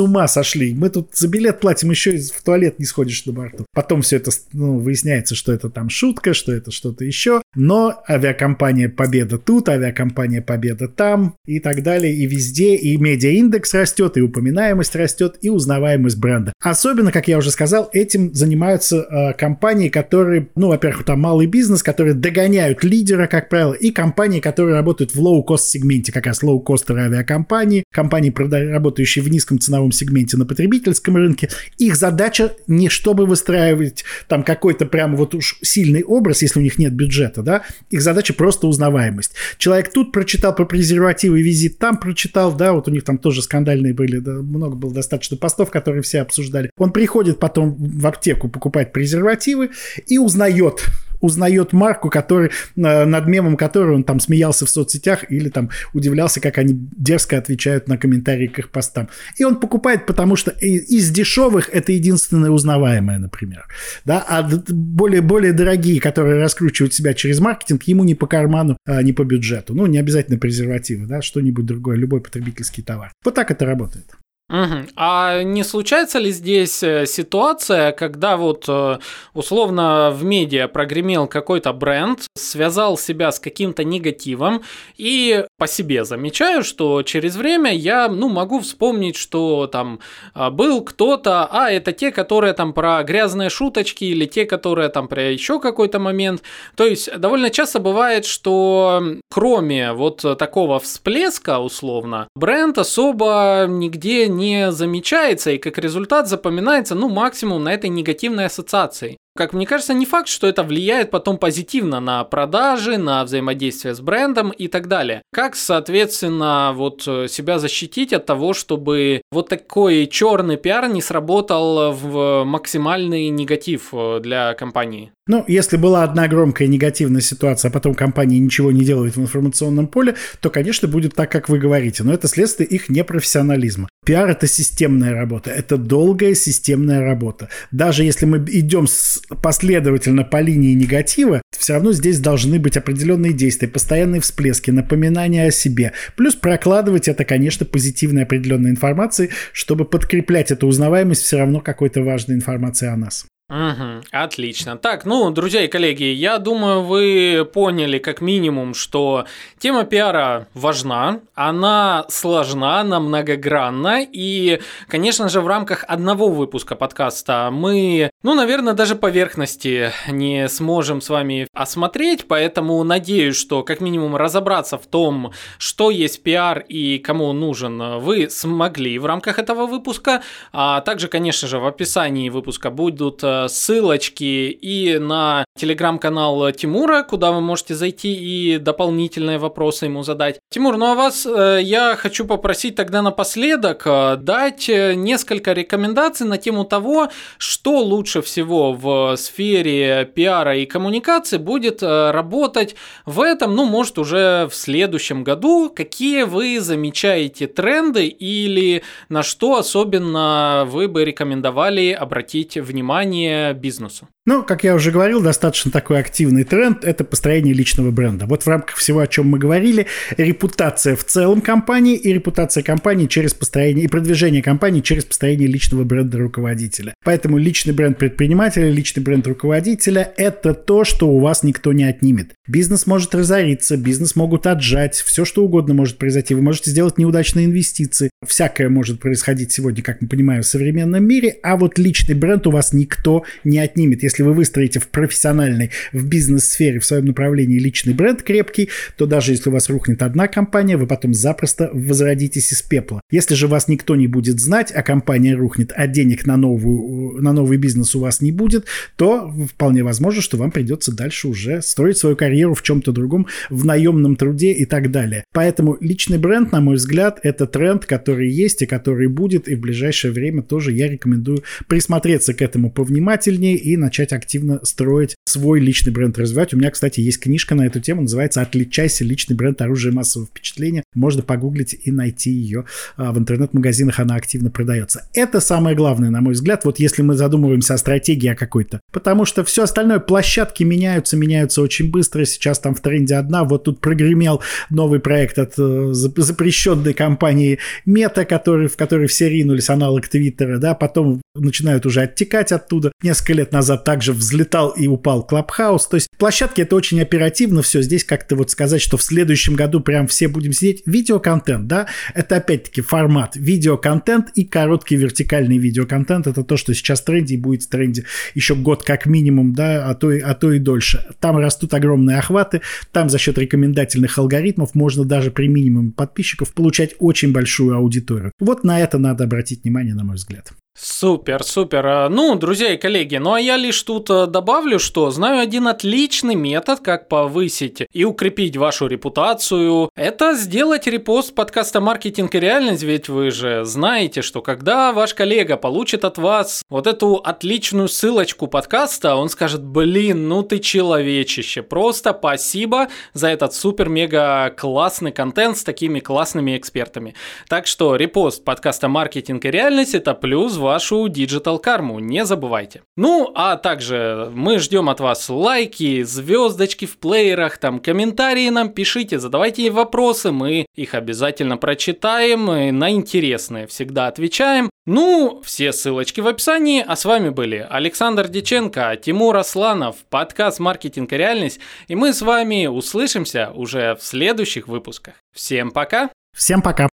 [SPEAKER 1] ума сошли. Мы тут за билет платим, еще и в туалет не сходишь на борту». Потом все это ну, выясняется, что это там шутка, что это что-то еще, но авиакомпания «Победа» тут, авиакомпания «Победа» там и так далее, и везде, и медиаиндекс растет, и упоминаемость растет, и узнаваемость бренда. Особенно, как я уже сказал, этим занимаются э, компании, которые, ну, во-первых, там малый бизнес, которые догоняют лидера, как правило, и компании, которые работают в лоу-кост сегменте, как раз лоу-костеры авиакомпании, компании, работающие в низком ценовом сегменте на потребительском рынке. Их задача не чтобы выстраивать там какой-то прям вот уж сильный образ, если у них нет бюджета, да, их задача просто узнаваемость. Человек тут прочитал про презервативы, визит там прочитал, да, вот у них там тоже скандальные были, да, много было достаточно постов, которые все обсуждали. Он приходит потом в аптеку покупать презервативы и узнает узнает марку, который, э, над мемом которой он там смеялся в соцсетях или там удивлялся, как они дерзко отвечают на комментарии к их постам. И он покупает, потому что из дешевых это единственное узнаваемое, например. Да? А более, более дорогие, которые раскручивают себя через маркетинг, ему не по карману, а не по бюджету. Ну, не обязательно презервативы, да, что-нибудь другое, любой потребительский товар. Вот так это работает.
[SPEAKER 2] Угу. А не случается ли здесь э, ситуация, когда вот э, условно в медиа прогремел какой-то бренд, связал себя с каким-то негативом, и по себе замечаю, что через время я, ну, могу вспомнить, что там а, был кто-то, а это те, которые там про грязные шуточки или те, которые там про еще какой-то момент. То есть довольно часто бывает, что кроме вот такого всплеска условно, бренд особо нигде не не замечается и как результат запоминается, ну, максимум на этой негативной ассоциации. Как мне кажется, не факт, что это влияет потом позитивно на продажи, на взаимодействие с брендом и так далее. Как, соответственно, вот э, себя защитить от того, чтобы вот такой черный пиар не сработал в максимальный негатив э, для компании?
[SPEAKER 1] Ну, если была одна громкая негативная ситуация, а потом компания ничего не делает в информационном поле, то, конечно, будет так, как вы говорите. Но это следствие их непрофессионализма. Пиар – это системная работа, это долгая системная работа. Даже если мы идем последовательно по линии негатива, все равно здесь должны быть определенные действия, постоянные всплески, напоминания о себе. Плюс прокладывать это, конечно, позитивной определенной информацией, чтобы подкреплять эту узнаваемость все равно какой-то важной информации о нас.
[SPEAKER 2] Угу, отлично. Так, ну, друзья и коллеги, я думаю, вы поняли как минимум, что тема пиара важна, она сложна, она многогранна, и, конечно же, в рамках одного выпуска подкаста мы, ну, наверное, даже поверхности не сможем с вами осмотреть, поэтому надеюсь, что как минимум разобраться в том, что есть пиар и кому он нужен, вы смогли в рамках этого выпуска, а также, конечно же, в описании выпуска будут э, ссылочки и на телеграм-канал Тимура, куда вы можете зайти и дополнительные вопросы ему задать. Тимур, ну а вас э, я хочу попросить тогда напоследок э, дать э, несколько рекомендаций на тему того, что лучше всего в сфере пиара и коммуникации будет работать в этом, ну, может, уже в следующем году. Какие вы замечаете тренды или на что особенно вы бы рекомендовали обратить внимание бизнесу?
[SPEAKER 1] Ну, как я уже говорил, достаточно такой активный тренд – это построение личного бренда. Вот в рамках всего, о чем мы говорили, репутация в целом компании и репутация компании через построение и продвижение компании через построение личного бренда руководителя. Поэтому личный бренд предпринимателя, личный бренд руководителя – это то, что у вас никто не отнимет. Бизнес может разориться, бизнес могут отжать, все что угодно может произойти. Вы можете сделать неудачные инвестиции. Всякое может происходить сегодня, как мы понимаем, в современном мире, а вот личный бренд у вас никто не отнимет если вы выстроите в профессиональной, в бизнес-сфере, в своем направлении личный бренд крепкий, то даже если у вас рухнет одна компания, вы потом запросто возродитесь из пепла. Если же вас никто не будет знать, а компания рухнет, а денег на, новую, на новый бизнес у вас не будет, то вполне возможно, что вам придется дальше уже строить свою карьеру в чем-то другом, в наемном труде и так далее. Поэтому личный бренд, на мой взгляд, это тренд, который есть и который будет, и в ближайшее время тоже я рекомендую присмотреться к этому повнимательнее и начать активно строить свой личный бренд, развивать. У меня, кстати, есть книжка на эту тему, называется «Отличайся. Личный бренд. Оружие массового впечатления». Можно погуглить и найти ее а, в интернет-магазинах, она активно продается. Это самое главное, на мой взгляд, вот если мы задумываемся о стратегии о какой-то. Потому что все остальное, площадки меняются, меняются очень быстро. Сейчас там в тренде одна, вот тут прогремел новый проект от э, запрещенной компании Мета, который, в который все ринулись, аналог Твиттера, да, потом начинают уже оттекать оттуда. Несколько лет назад также взлетал и упал Клабхаус. То есть площадки это очень оперативно все. Здесь как-то вот сказать, что в следующем году прям все будем сидеть. Видеоконтент, да, это опять-таки формат. Видеоконтент и короткий вертикальный видеоконтент. Это то, что сейчас в тренде и будет в тренде еще год как минимум, да, а то, и, а то и дольше. Там растут огромные охваты. Там за счет рекомендательных алгоритмов можно даже при минимуме подписчиков получать очень большую аудиторию. Вот на это надо обратить внимание, на мой взгляд.
[SPEAKER 2] Супер, супер. А, ну, друзья и коллеги, ну а я лишь тут э, добавлю, что знаю один отличный метод, как повысить и укрепить вашу репутацию. Это сделать репост подкаста «Маркетинг и реальность», ведь вы же знаете, что когда ваш коллега получит от вас вот эту отличную ссылочку подкаста, он скажет, блин, ну ты человечище, просто спасибо за этот супер-мега классный контент с такими классными экспертами. Так что репост подкаста «Маркетинг и реальность» это плюс в вашу digital карму, не забывайте. Ну, а также мы ждем от вас лайки, звездочки в плеерах, там комментарии нам пишите, задавайте вопросы, мы их обязательно прочитаем, и на интересные всегда отвечаем. Ну, все ссылочки в описании, а с вами были Александр Деченко, Тимур Асланов, подкаст «Маркетинг и реальность», и мы с вами услышимся уже в следующих выпусках. Всем пока!
[SPEAKER 1] Всем пока!